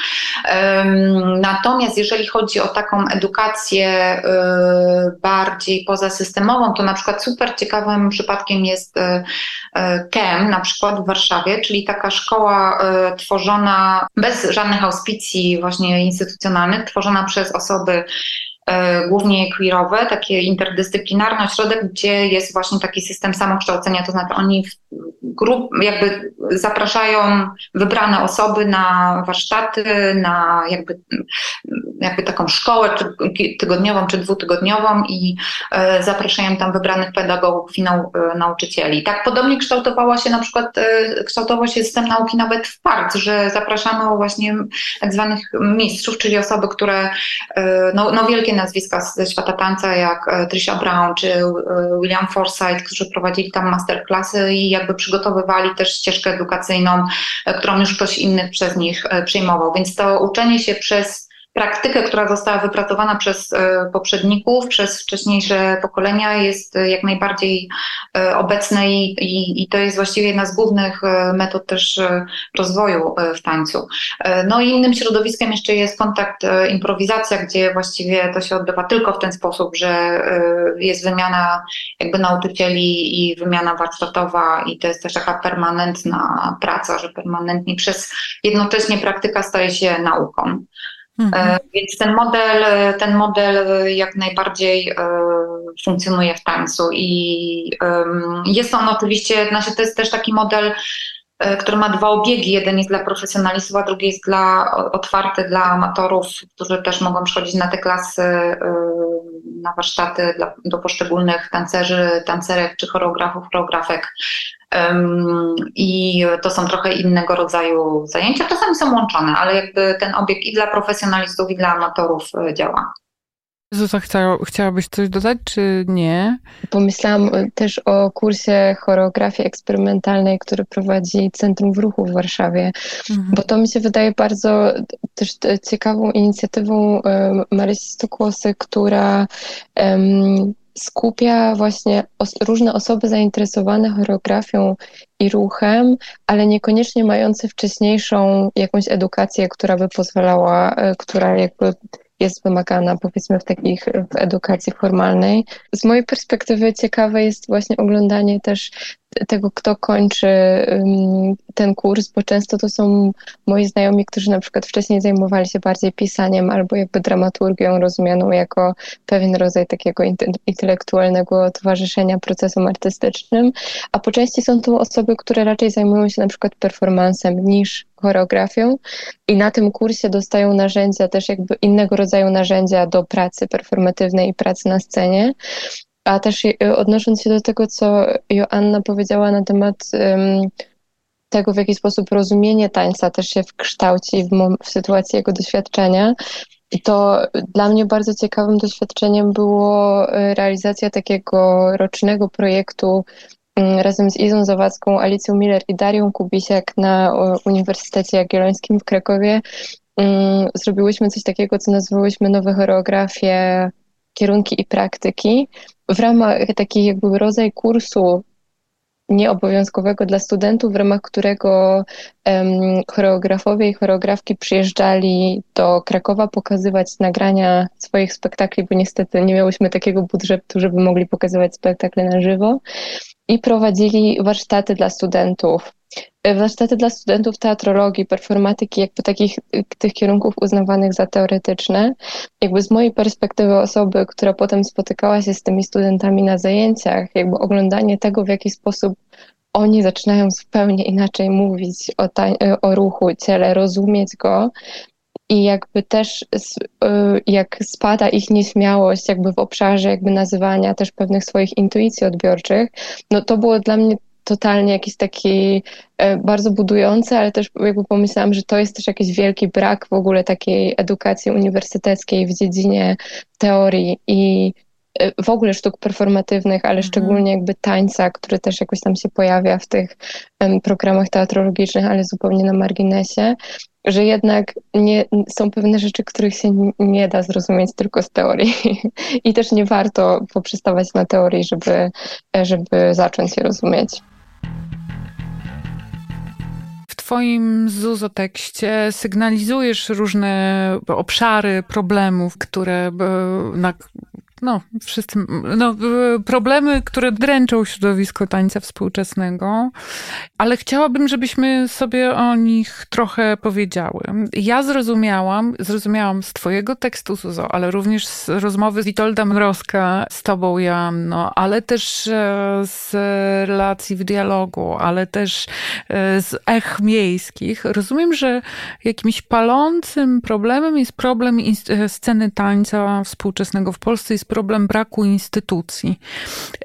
Natomiast jeżeli chodzi o taką edukację y, bardziej pozasystemową, to na przykład super ciekawym przypadkiem jest y, y, KEM na przykład w Warszawie, czyli taka szkoła tworzona bez żadnych auspicji właśnie instytucjonalnych, tworzona przez osoby osoby głównie queerowe, takie interdyscyplinarne ośrodek, gdzie jest właśnie taki system samokształcenia, to znaczy oni grup, jakby zapraszają wybrane osoby na warsztaty, na jakby, jakby taką szkołę czy tygodniową czy dwutygodniową i e, zapraszają tam wybranych pedagogów i nau, e, nauczycieli. Tak podobnie kształtowała się na przykład, e, kształtował się system nauki nawet w PARC, że zapraszano właśnie tak zwanych mistrzów, czyli osoby, które, no, no wielkie nazwiska ze świata tańca jak Tricia Brown czy William Forsythe, którzy prowadzili tam masterclassy i jakby przygotowywali też ścieżkę edukacyjną, e, którą już ktoś inny przez nich e, przyjmował. Więc to uczenie się przez praktykę, która została wypracowana przez e, poprzedników, przez wcześniejsze pokolenia, jest jak najbardziej obecna i, i, i, to jest właściwie jedna z głównych metod też rozwoju w tańcu. No i innym środowiskiem jeszcze jest kontakt, improwizacja, gdzie właściwie to się odbywa tylko w ten sposób, że jest wymiana jakby nauczycieli i wymiana warsztatowa i to jest też taka permanentna praca, że permanentnie przez jednocześnie praktyka staje się nauką. Mhm. E, więc ten model, ten model jak najbardziej e, funkcjonuje w tańcu i jest on oczywiście, znaczy to jest też taki model, e, który ma dwa obiegi. Jeden jest dla profesjonalistów, a drugi jest dla, otwarty dla amatorów, którzy też mogą przychodzić na te klasy, na warsztaty dla, do poszczególnych tancerzy, tancerek czy choreografów, choreografek. I to są trochę innego rodzaju zajęcia. Czasami są łączone, ale jakby ten obieg i dla profesjonalistów, i dla amatorów e, działa. Zuza, chcia, chciałabyś coś dodać, czy nie? Pomyślałam e, też o kursie choreografii eksperymentalnej, który prowadzi Centrum w Ruchu w Warszawie, mhm. bo to mi się wydaje bardzo też ciekawą inicjatywą Marysi Stokłosy, która um, skupia właśnie os różne osoby zainteresowane choreografią i ruchem, ale niekoniecznie mające wcześniejszą jakąś edukację, która by pozwalała, e, która jakby jest wymagana, powiedzmy, w takich w edukacji formalnej. Z mojej perspektywy ciekawe jest właśnie oglądanie też tego, kto kończy ten kurs, bo często to są moi znajomi, którzy na przykład wcześniej zajmowali się bardziej pisaniem albo jakby dramaturgią rozumianą jako pewien rodzaj takiego intelektualnego towarzyszenia procesom artystycznym, a po części są to osoby, które raczej zajmują się na przykład performansem niż choreografią i na tym kursie dostają narzędzia, też jakby innego rodzaju narzędzia do pracy performatywnej i pracy na scenie. A też odnosząc się do tego, co Joanna powiedziała na temat um, tego, w jaki sposób rozumienie tańca też się wkształci w, w sytuacji jego doświadczenia, to dla mnie bardzo ciekawym doświadczeniem było e, realizacja takiego rocznego projektu razem z Izą Zawadzką, Alicją Miller i Darią Kubisiak na Uniwersytecie Jagiellońskim w Krakowie. Mm, zrobiłyśmy coś takiego, co nazywałyśmy nowe choreografie, kierunki i praktyki. W ramach takiej jakby rodzaj kursu nieobowiązkowego dla studentów, w ramach którego um, choreografowie i choreografki przyjeżdżali do Krakowa pokazywać nagrania swoich spektakli, bo niestety nie miałyśmy takiego budżetu, żeby mogli pokazywać spektakle na żywo i prowadzili warsztaty dla studentów. Warsztaty dla studentów teatrologii, performatyki, jakby takich tych kierunków uznawanych za teoretyczne. Jakby z mojej perspektywy osoby, która potem spotykała się z tymi studentami na zajęciach, jakby oglądanie tego, w jaki sposób oni zaczynają zupełnie inaczej mówić o, o ruchu, ciele, rozumieć go, i jakby też y, jak spada ich nieśmiałość jakby w obszarze jakby nazywania też pewnych swoich intuicji odbiorczych, no to było dla mnie totalnie jakiś taki e, bardzo budujący, ale też jakby pomyślałam, że to jest też jakiś wielki brak w ogóle takiej edukacji uniwersyteckiej w dziedzinie teorii i e, w ogóle sztuk performatywnych, ale mhm. szczególnie jakby tańca, który też jakoś tam się pojawia w tych programach teatrologicznych, ale zupełnie na marginesie że jednak nie, są pewne rzeczy, których się nie da zrozumieć tylko z teorii. I też nie warto poprzestawać na teorii, żeby, żeby zacząć je rozumieć. W Twoim Zuzo-tekście sygnalizujesz różne obszary problemów, które, na no, wszyscy, no, problemy, które dręczą środowisko tańca współczesnego, ale chciałabym, żebyśmy sobie o nich trochę powiedziały. Ja zrozumiałam, zrozumiałam z twojego tekstu, Suzo, ale również z rozmowy z Witolda Mrozka z tobą, Joanno, ale też e, z relacji w dialogu, ale też e, z ech miejskich. Rozumiem, że jakimś palącym problemem jest problem e, sceny tańca współczesnego w Polsce, jest problem braku instytucji,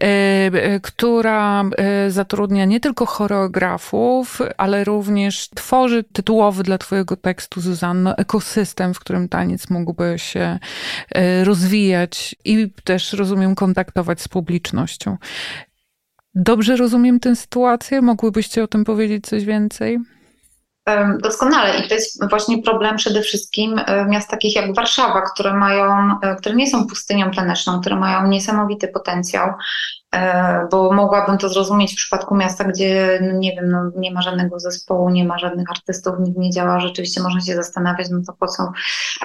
e, e, która e, zatrudnia nie tylko choreografów, ale również tworzy tytułowy dla Twojego tekstu, Zuzanno, ekosystem, w którym taniec mógłby się rozwijać i też, rozumiem, kontaktować z publicznością. Dobrze rozumiem tę sytuację? Mogłybyście o tym powiedzieć coś więcej? Doskonale. I to jest właśnie problem przede wszystkim e, miast takich jak Warszawa, które mają, e, które nie są pustynią taneczną, które mają niesamowity potencjał bo mogłabym to zrozumieć w przypadku miasta, gdzie no nie wiem, no nie ma żadnego zespołu, nie ma żadnych artystów, nikt nie działa, rzeczywiście można się zastanawiać, no to po co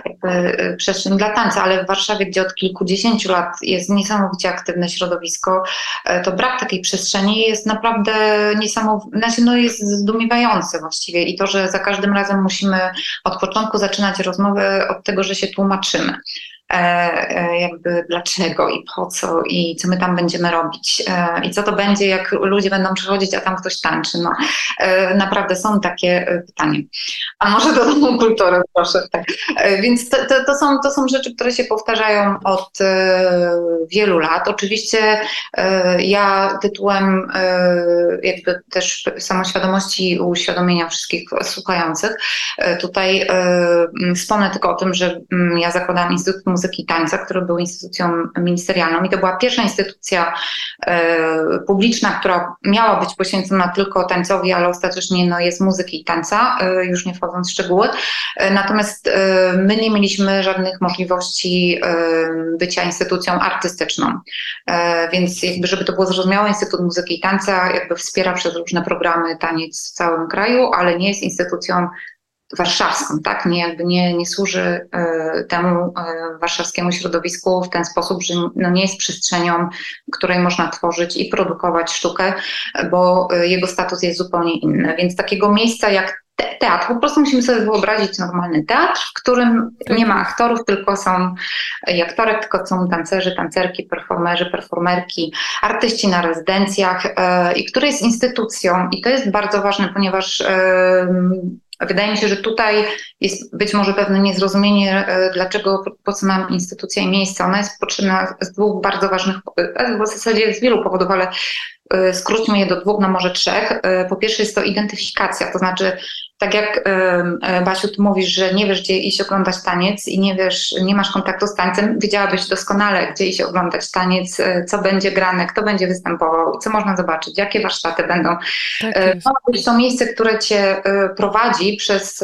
jakby e, przestrzeń dla tańca, ale w Warszawie, gdzie od kilkudziesięciu lat jest niesamowicie aktywne środowisko, e, to brak takiej przestrzeni jest naprawdę niesamowity, znaczy no jest zdumiewający właściwie i to, że za każdym razem musimy od początku zaczynać rozmowę od tego, że się tłumaczymy. E, e, jakby dlaczego i po co i co my tam będziemy robić e, i co to będzie, jak ludzie będą przychodzić, a tam ktoś tańczy. No, naprawdę są takie pytania. A może do domu kultury, proszę. Tak. Więc to, to, to, są, to są rzeczy, które się powtarzają od wielu lat. Oczywiście ja tytułem jakby też samoświadomości i uświadomienia wszystkich słuchających tutaj wspomnę tylko o tym, że ja zakładam Instytut Muzyki i Tańca, który był instytucją ministerialną i to była pierwsza instytucja e, publiczna, która miała być poświęcona tylko tańcowi, ale ostatecznie no, jest muzyki i tańca, e, już nie wchodząc w szczegóły. E, natomiast my nie mieliśmy żadnych możliwości bycia instytucją artystyczną, więc jakby żeby to było zrozumiałe, Instytut Muzyki i Tańca jakby wspiera przez różne programy taniec w całym kraju, ale nie jest instytucją warszawską, tak? Nie, jakby nie, nie służy y, temu y, warszawskiemu środowisku w ten sposób, że no, nie jest przestrzenią, której można tworzyć i produkować sztukę, bo y, jego status jest zupełnie inny. Więc takiego miejsca jak te, teatr, po prostu musimy sobie wyobrazić normalny teatr, w którym nie ma aktorów, tylko są aktorek, tylko są tancerzy, tancerki, performerzy, performerki, artyści na rezydencjach i który jest instytucją i to jest bardzo ważne, ponieważ Wydaje mi się, że tutaj jest być może pewne niezrozumienie, e, dlaczego po co nam instytucja i miejsce. Ona jest potrzebna z dwóch bardzo ważnych, e, w zasadzie z wielu powodów, ale e, skróćmy je do dwóch, no może trzech. Po pierwsze jest to identyfikacja, to znaczy tak jak e, Basiu, ty mówisz, że nie wiesz, gdzie iść oglądać taniec i nie wiesz, nie masz kontaktu z tańcem, wiedziałabyś doskonale, gdzie iść oglądać taniec, e, co będzie grane, kto będzie występował, co można zobaczyć, jakie warsztaty będą. Tak e, to są miejsce, które cię prowadzi przez,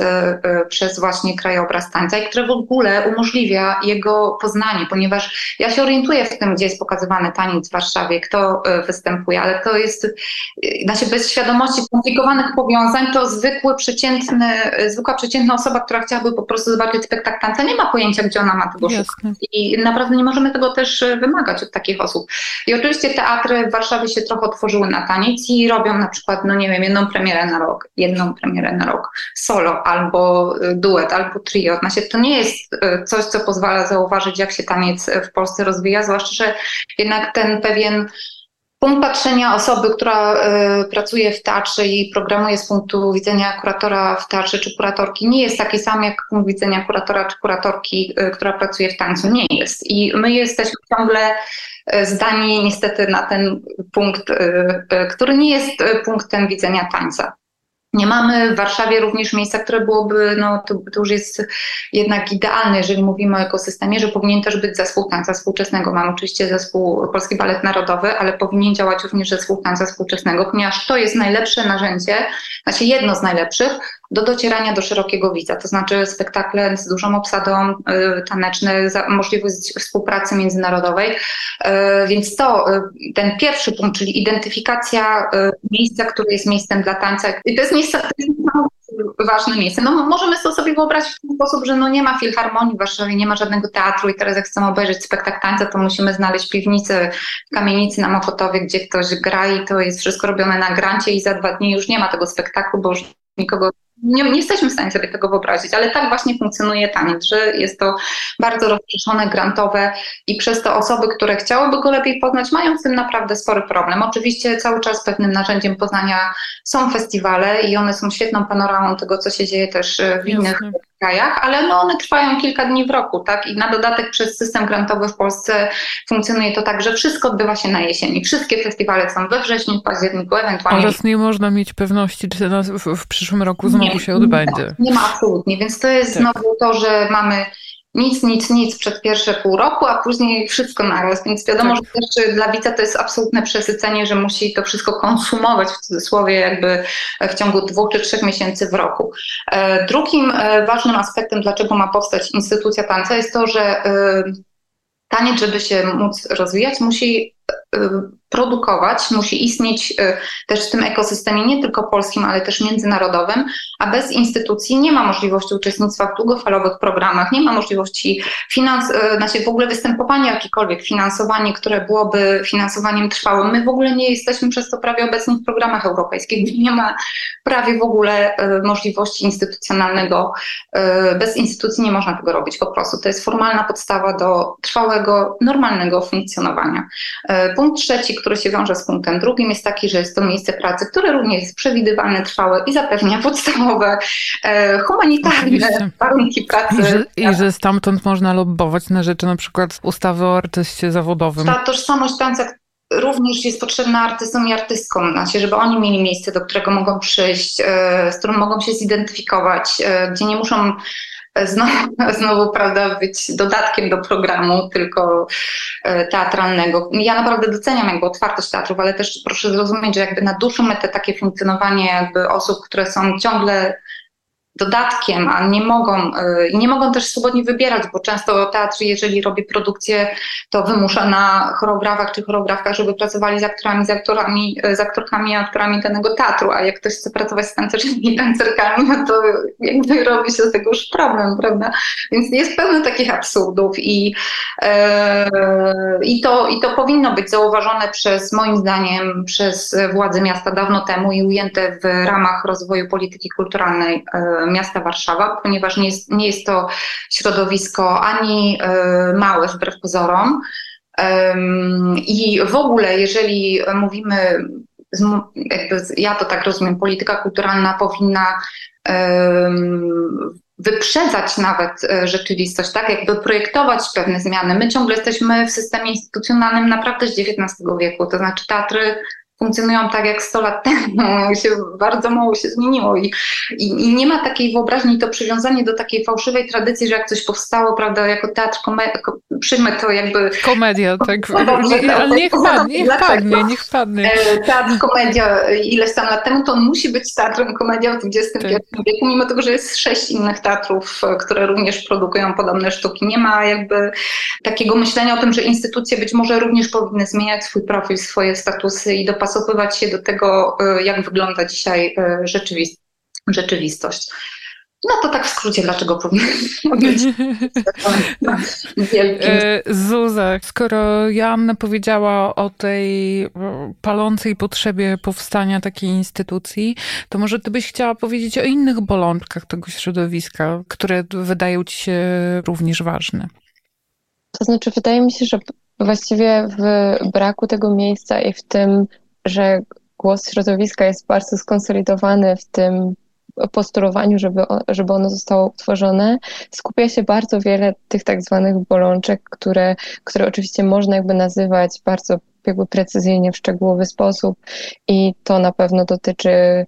przez właśnie krajobraz tańca i które w ogóle umożliwia jego poznanie, ponieważ ja się orientuję w tym, gdzie jest pokazywany taniec w Warszawie, kto występuje, ale to jest, znaczy bez świadomości skomplikowanych powiązań, to zwykły przeciwnik przeciętny, zwykła przeciętna osoba, która chciałaby po prostu zobaczyć spektakl tańca, nie ma pojęcia, gdzie ona ma tego Jasne. szukać. I naprawdę nie możemy tego też e, wymagać od takich osób. I oczywiście teatry w Warszawie się trochę otworzyły na taniec i robią na przykład, no nie wiem, jedną premierę na rok, jedną premierę na rok, solo albo e, duet, albo trio. Znaczy, to nie jest coś, co pozwala zauważyć, jak się taniec w Polsce rozwija, zwłaszcza, że jednak ten pewien punkt patrzenia osoby, która y, pracuje w teatrze i programuje z punktu widzenia kuratora w teatrze czy kuratorki, nie jest taki sam jak punkt widzenia kuratora czy kuratorki, y, która pracuje w tańcu. Nie jest. I my jesteśmy ciągle y, zdani niestety na ten punkt, który nie jest punktem widzenia tańca. Nie mamy w Warszawie również miejsca, które byłoby, no to, to, już jest jednak idealne, jeżeli mówimy o ekosystemie, że powinien też być zespół tańca współczesnego. Mamy oczywiście zespół Polski Balet Narodowy, ale powinien działać również zespół tańca współczesnego, ponieważ to jest najlepsze narzędzie, znaczy jedno z najlepszych do docierania do szerokiego widza, to znaczy spektakle z dużą obsadą, y, taneczne, możliwość współpracy międzynarodowej. Y, więc to, y, ten pierwszy punkt, czyli identyfikacja miejsca, które jest miejscem dla tańca. I to jest miejsce, to jest ważne miejsce. No możemy to sobie wyobrazić w ten sposób, że no nie ma filharmonii w Warszawie, nie ma żadnego teatru i teraz jak chcemy obejrzeć spektakl tańca, to musimy znaleźć piwnicę w kamienicy na Mokotowie, gdzie ktoś gra i to jest wszystko robione na grancie i za dwa dni już nie ma tego spektaklu, bo już nikogo nie, nie, jesteśmy w stanie sobie tego wyobrazić, ale tak właśnie funkcjonuje taniec, że jest to bardzo rozproszone, grantowe i przez to osoby, które chciałyby go lepiej poznać, mają z tym naprawdę spory problem. Oczywiście cały czas pewnym narzędziem poznania są festiwale i one są świetną panoramą tego, co się dzieje też w innych Jasne krajach, ale no one trwają kilka dni w roku, tak? I na dodatek przez system grantowy w Polsce funkcjonuje to tak, że wszystko odbywa się na jesieni. Wszystkie festiwale są we wrześniu, w październiku, ewentualnie. Oraz nie można mieć pewności, czy w, w przyszłym roku znowu nie, się odbędzie. Nie, nie ma absolutnie, więc to jest tak. znowu to, że mamy nic, nic, nic przed pierwsze pół roku, a później wszystko naraz. Więc wiadomo, tak. że też dla widza to jest absolutne przesycenie, że musi to wszystko konsumować w cudzysłowie jakby w ciągu dwóch czy trzech miesięcy w roku. E, drugim e, ważnym aspektem, dlaczego ma powstać instytucja tańca jest to, że e, taniec, żeby się móc rozwijać, musi produkować, musi istnieć y, też w tym ekosystemie nie tylko polskim, ale też międzynarodowym, a bez instytucji nie ma możliwości uczestnictwa w długofalowych programach, nie ma możliwości finans, y, znaczy w ogóle występowania jakiekolwiek finansowanie, które byłoby finansowaniem trwałym. My w ogóle nie jesteśmy przez to prawie obecni w programach europejskich, nie ma prawie w ogóle y, możliwości instytucjonalnego. Bez instytucji nie można tego robić po prostu. To jest formalna podstawa do trwałego, normalnego funkcjonowania. Punkt trzeci, który się wiąże z punktem drugim, jest taki, że jest to miejsce pracy, które również jest przewidywalne, trwałe i zapewnia podstawowe e, humanitarne Oczywiście. warunki pracy. I że, I że stamtąd można lobbować na rzeczy na przykład ustawy o artyście zawodowym. Ta tożsamość tańca również jest potrzebna artystom i artystkom, znaczy, żeby oni mieli miejsce, do którego mogą przyjść, e, z którym mogą się zidentyfikować, e, gdzie nie muszą znowu, znowu prawda, być dodatkiem do programu tylko e, teatralnego. Ja naprawdę doceniam jakby otwartość teatrów, ale też proszę zrozumieć, że jakby na dłuższą metę takie funkcjonowanie jakby osób, które są ciągle dodatkiem, a nie mogą, y, nie mogą też swobodnie wybierać, bo często teatr, jeżeli robi produkcję, to wymusza na choreografach czy choreografkach, żeby pracowali z aktorami, z aktorami, z aktorkami i aktorami danego teatru, a jak ktoś chce pracować z tancerzami i tancerkami, no to jakby robi się z tego już problem, prawda? Więc jest pełno takich absurdów i, yy, i, to, i to powinno być zauważone przez, moim zdaniem, przez władze miasta dawno temu i ujęte w ramach rozwoju polityki kulturalnej yy, miasta Warszawa, ponieważ nie jest, nie jest to środowisko ani e, małe wbrew pozorom. I w ogóle, jeżeli mówimy ja to tak rozumiem, polityka kulturalna powinna wyprzedzać nawet e, rzeczywistość, tak, jakby projektować pewne zmiany. My ciągle jesteśmy w systemie instytucjonalnym naprawdę z XIX wieku, to znaczy teatry funkcjonują tak jak 100 lat temu, się, bardzo mało się zmieniło I, i, i, nie ma takiej wyobraźni, to przywiązanie do takiej fałszywej tradycji, że jak coś powstało, prawda, jako teatr, przyjmę to jakby... Komedia, tak, ale niech padnie, niech padnie, niech padnie. Teatr, komedia ileś tam lat temu, to on musi być teatrem komedia w XXI tak. wieku, mimo tego, że jest sześć innych teatrów, które również produkują podobne sztuki. Nie ma jakby takiego myślenia o tym, że instytucje być może również powinny zmieniać swój profil, swoje statusy i dopasowywać się do tego, y, jak wygląda dzisiaj y, rzeczywistość. No to tak w skrócie, dlaczego powinien. E, Zuza, skoro Joanna powiedziała o tej palącej potrzebie powstania takiej instytucji, to może ty byś chciała powiedzieć o innych bolączkach tego środowiska, które wydają ci się również ważne. To znaczy, wydaje mi się, że właściwie w braku tego miejsca i w tym że głos środowiska jest bardzo skonsolidowany w tym postulowaniu, żeby, żeby ono zostało utworzone, skupia się bardzo wiele tych tak zwanych bolączek, które, które oczywiście można jakby nazywać bardzo jakby precyzyjnie, w szczegółowy sposób i to na pewno dotyczy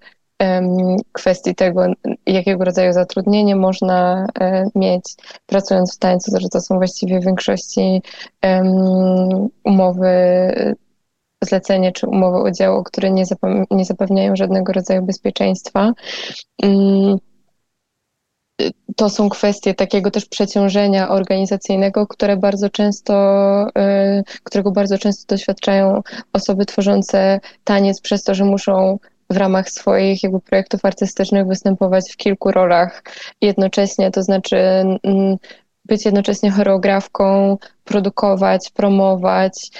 kwestii tego, jakiego rodzaju zatrudnienie można um, mieć pracując w tańcu, że to są właściwie w większości um, umowy zlecenie czy umowę o które nie, nie zapewniają żadnego rodzaju bezpieczeństwa. Mm, to są kwestie takiego też przeciążenia organizacyjnego, które bardzo często, y, którego bardzo często doświadczają osoby tworzące taniec przez to, że muszą w ramach swoich jakby projektów artystycznych występować w kilku rolach jednocześnie, to znaczy mm, być jednocześnie choreografką, produkować, promować,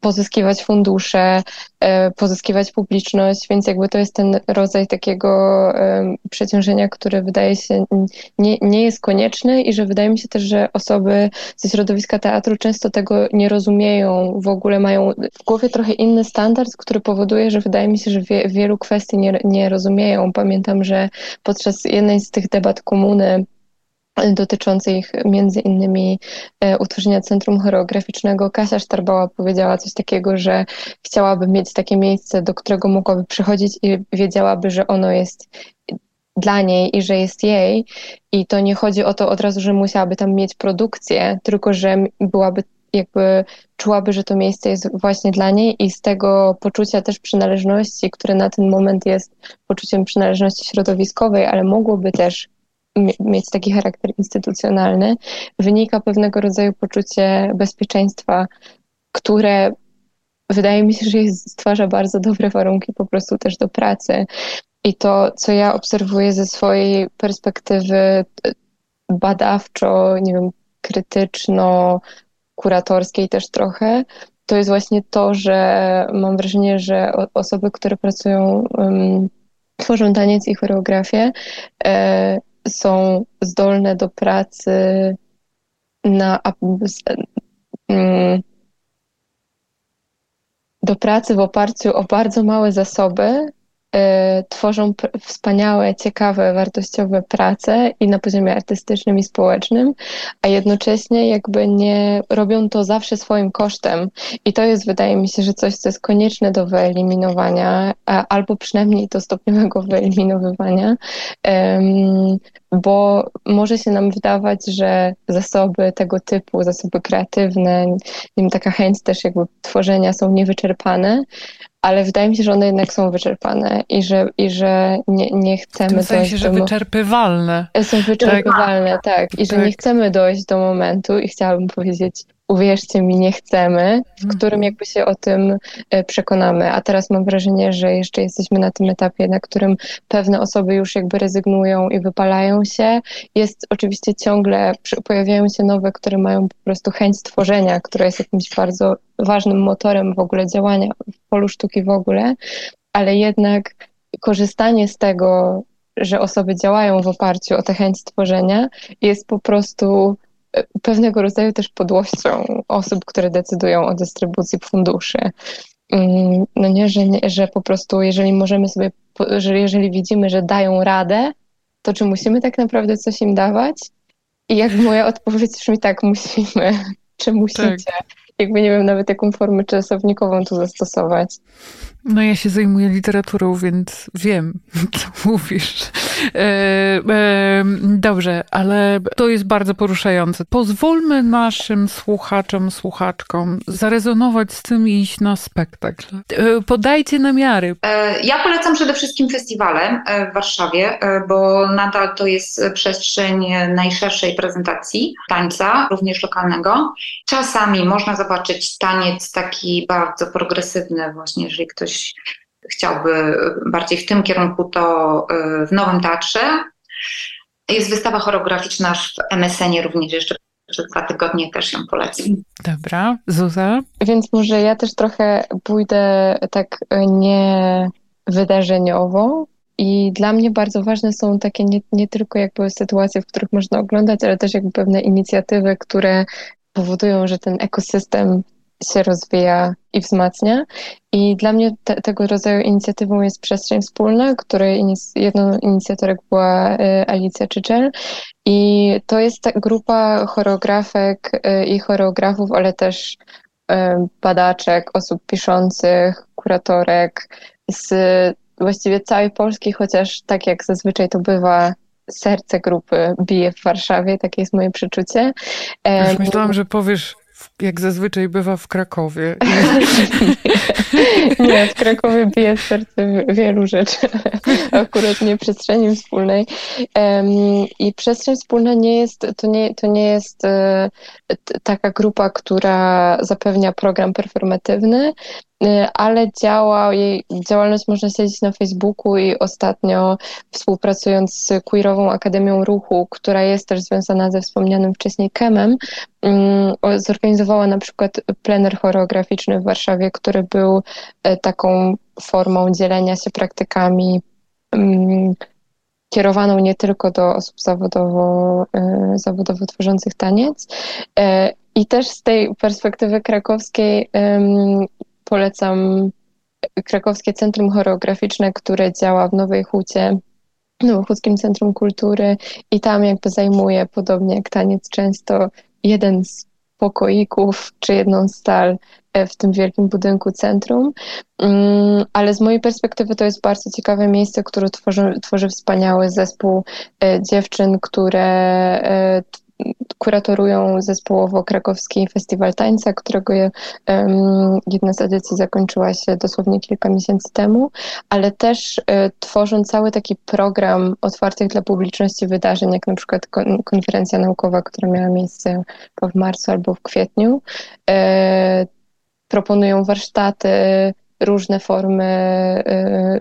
pozyskiwać fundusze, e, pozyskiwać publiczność, więc jakby to jest ten rodzaj takiego przeciążenia, które wydaje się nie, nie jest konieczny i że wydaje mi się też, że osoby ze środowiska teatru często tego nie rozumieją, w ogóle mają w głowie trochę inny standard, który powoduje, że wydaje mi się, że wie, wielu kwestii nie, nie rozumieją. Pamiętam, że podczas jednej z tych debat komuny dotyczących między innymi e, utworzenia Centrum Choreograficznego. Kasia Sztarbała powiedziała coś takiego, że chciałaby mieć takie miejsce, do którego mogłaby przychodzić i wiedziałaby, że ono jest dla niej i że jest jej. I to nie chodzi o to od razu, że musiałaby tam mieć produkcję, tylko że byłaby jakby czułaby, że to miejsce jest właśnie dla niej i z tego poczucia też przynależności, które na ten moment jest poczuciem przynależności środowiskowej, ale mogłoby też mieć taki charakter instytucjonalny, wynika pewnego rodzaju poczucie bezpieczeństwa, które wydaje mi się, że stwarza bardzo dobre warunki po prostu też do pracy. I to, co ja obserwuję ze swojej perspektywy badawczo, nie wiem, krytyczno, kuratorskiej też trochę, to jest właśnie to, że mam wrażenie, że osoby, które pracują, um, tworzą taniec i choreografię, e, są zdolne do pracy na mm, do pracy w oparciu o bardzo małe zasoby, tworzą wspaniałe, ciekawe, wartościowe prace i na poziomie artystycznym i społecznym, a jednocześnie jakby nie robią to zawsze swoim kosztem. I to jest, wydaje mi się, że coś, co jest konieczne do wyeliminowania, albo przynajmniej do stopniowego wyeliminowywania, bo może się nam wydawać, że zasoby tego typu, zasoby kreatywne, wiem, taka chęć też jakby tworzenia są niewyczerpane, ale wydaje mi się, że one jednak są wyczerpane i że, i że nie, nie chcemy w tym sensie, dojść że do... wyczerpywalne. Są wyczerpywalne, tak. tak. I że tak. nie chcemy dojść do momentu i chciałabym powiedzieć, uwierzcie mi, nie chcemy, w mhm. którym jakby się o tym e, przekonamy. A teraz mam wrażenie, że jeszcze jesteśmy na tym etapie, na którym pewne osoby już jakby rezygnują i wypalają się. Jest oczywiście ciągle, pojawiają się nowe, które mają po prostu chęć stworzenia, która jest jakimś bardzo ważnym motorem w ogóle działania w polu sztuki w ogóle, ale jednak korzystanie z tego, że osoby działają w oparciu o tę chęć stworzenia, jest po prostu pewnego rodzaju też podłością osób, które decydują o dystrybucji funduszy. mm, no nie, że, że po prostu jeżeli możemy sobie, że jeżeli widzimy, że dają radę, to czy musimy tak naprawdę coś im dawać? I jak moja odpowiedź brzmi tak, musimy, czy musicie. Tak. Jakby nie wiem nawet jaką formę czasownikową tu zastosować. No ja się zajmuję literaturą, więc wiem, co mówisz. E, e, dobrze, ale to jest bardzo poruszające. Pozwólmy naszym słuchaczom, słuchaczkom zarezonować z tym i iść na spektakl. E, podajcie namiary. E, ja polecam przede wszystkim festiwale e, w Warszawie, e, bo nadal to jest przestrzeń najszerszej prezentacji tańca, również lokalnego. Czasami można zobaczyć taniec taki bardzo progresywny, właśnie jeżeli ktoś ktoś chciałby bardziej w tym kierunku, to y, w Nowym Teatrze. Jest wystawa choreograficzna w MSN-ie również jeszcze przez dwa tygodnie też ją polecam. Dobra, Zuza? Więc może ja też trochę pójdę tak nie wydarzeniowo, i dla mnie bardzo ważne są takie nie, nie tylko jakby sytuacje, w których można oglądać, ale też jakby pewne inicjatywy, które powodują, że ten ekosystem się rozwija i wzmacnia. I dla mnie te, tego rodzaju inicjatywą jest Przestrzeń Wspólna, której jedną inicjatorek była y, Alicja Czyczel. I to jest ta grupa choreografek y, i choreografów, ale też y, badaczek, osób piszących, kuratorek z właściwie całej Polski, chociaż tak jak zazwyczaj to bywa, serce grupy bije w Warszawie, takie jest moje przeczucie. Już myślałam, że powiesz jak zazwyczaj bywa w Krakowie. nie, w Krakowie bije serce wielu rzeczy, akurat nie przestrzeni wspólnej. I przestrzeń wspólna nie jest, to nie, to nie jest e, taka grupa, która zapewnia program performatywny, ale działa, jej działalność można śledzić na Facebooku i ostatnio współpracując z Queerową Akademią Ruchu, która jest też związana ze wspomnianym wcześniej KEM-em, mm, zorganizowała na przykład plener choreograficzny w Warszawie, który był e, taką formą dzielenia się praktykami mm, kierowaną nie tylko do osób zawodowo, e, zawodowo tworzących taniec. E, I też z tej perspektywy krakowskiej polecam Krakowskie Centrum Choreograficzne, które działa w Nowej Hucie, Nowochódzkim Centrum Kultury i tam jakby zajmuje, podobnie jak taniec, często jeden z pokoików czy jedną stal e, w tym wielkim budynku centrum. Mm, ale z mojej perspektywy to jest bardzo ciekawe miejsce, które tworzy, tworzy wspaniały zespół e, dziewczyn, które e, kuratorują zespołowo krakowski festiwal tańca, którego jedna z edycji zakończyła się dosłownie kilka miesięcy temu, ale też e, tworzą cały taki program otwartych dla publiczności wydarzeń, jak na przykład kon konferencja naukowa, która miała miejsce w marcu albo w kwietniu. E, proponują warsztaty, różne formy,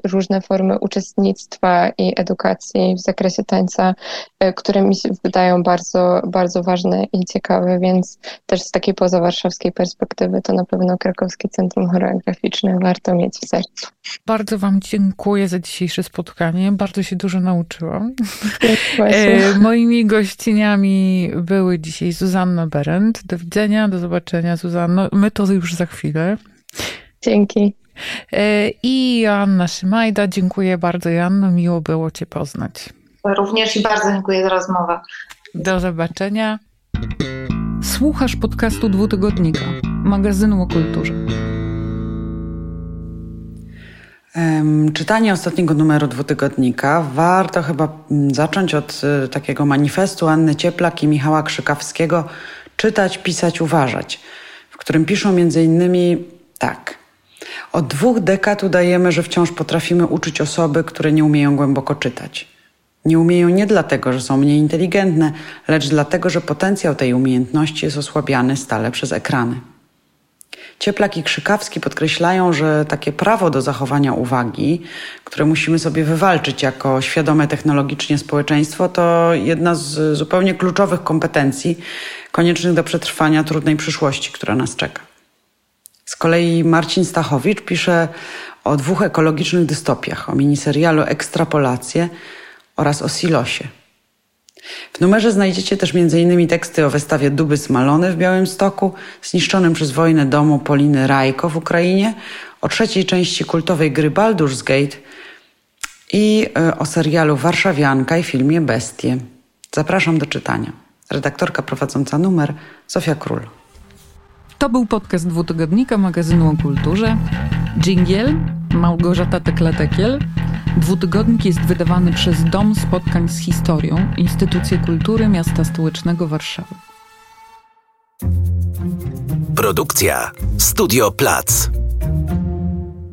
y, różne formy uczestnictwa i edukacji w zakresie tańca, y, które mi się wydają bardzo, bardzo ważne i ciekawe, więc też z takiej pozawarszawskiej perspektywy to na pewno Krakowskie Centrum Choreograficzne warto mieć w sercu. Bardzo Wam dziękuję za dzisiejsze spotkanie. Bardzo się dużo nauczyłam. E, moimi gościniami były dzisiaj Zuzanna Berendt. Do widzenia, do zobaczenia Zuzanno. My to już za chwilę. Dzięki. E, I Joanna Szymajda. Dziękuję bardzo, Joanno. Miło było Cię poznać. Również i bardzo dziękuję za rozmowę. Do zobaczenia. Słuchasz podcastu Dwutygodnika, magazynu o kulturze. Czytanie ostatniego numeru dwutygodnika warto chyba mm, zacząć od y, takiego manifestu Anny Cieplak i Michała Krzykawskiego Czytać, pisać, uważać, w którym piszą między innymi tak. Od dwóch dekad udajemy, że wciąż potrafimy uczyć osoby, które nie umieją głęboko czytać. Nie umieją nie dlatego, że są mniej inteligentne, lecz dlatego, że potencjał tej umiejętności jest osłabiany stale przez ekrany. Cieplak i Krzykawski podkreślają, że takie prawo do zachowania uwagi, które musimy sobie wywalczyć jako świadome technologicznie społeczeństwo, to jedna z zupełnie kluczowych kompetencji koniecznych do przetrwania trudnej przyszłości, która nas czeka. Z kolei Marcin Stachowicz pisze o dwóch ekologicznych dystopiach, o miniserialu Ekstrapolacje oraz o Silosie. W numerze znajdziecie też m.in. teksty o wystawie Duby Smalony w Białymstoku, zniszczonym przez wojnę domu Poliny Rajko w Ukrainie o trzeciej części kultowej gry Baldur's Gate i e, o serialu Warszawianka i filmie Bestie. Zapraszam do czytania. Redaktorka prowadząca numer Zofia Król. To był podcast dwutygodnika magazynu o kulturze. Dżingiel Małgorzata Teklatekiel. Dwutygodnik jest wydawany przez Dom Spotkań z Historią, Instytucję Kultury Miasta Stołecznego Warszawy. Produkcja Studio Plac.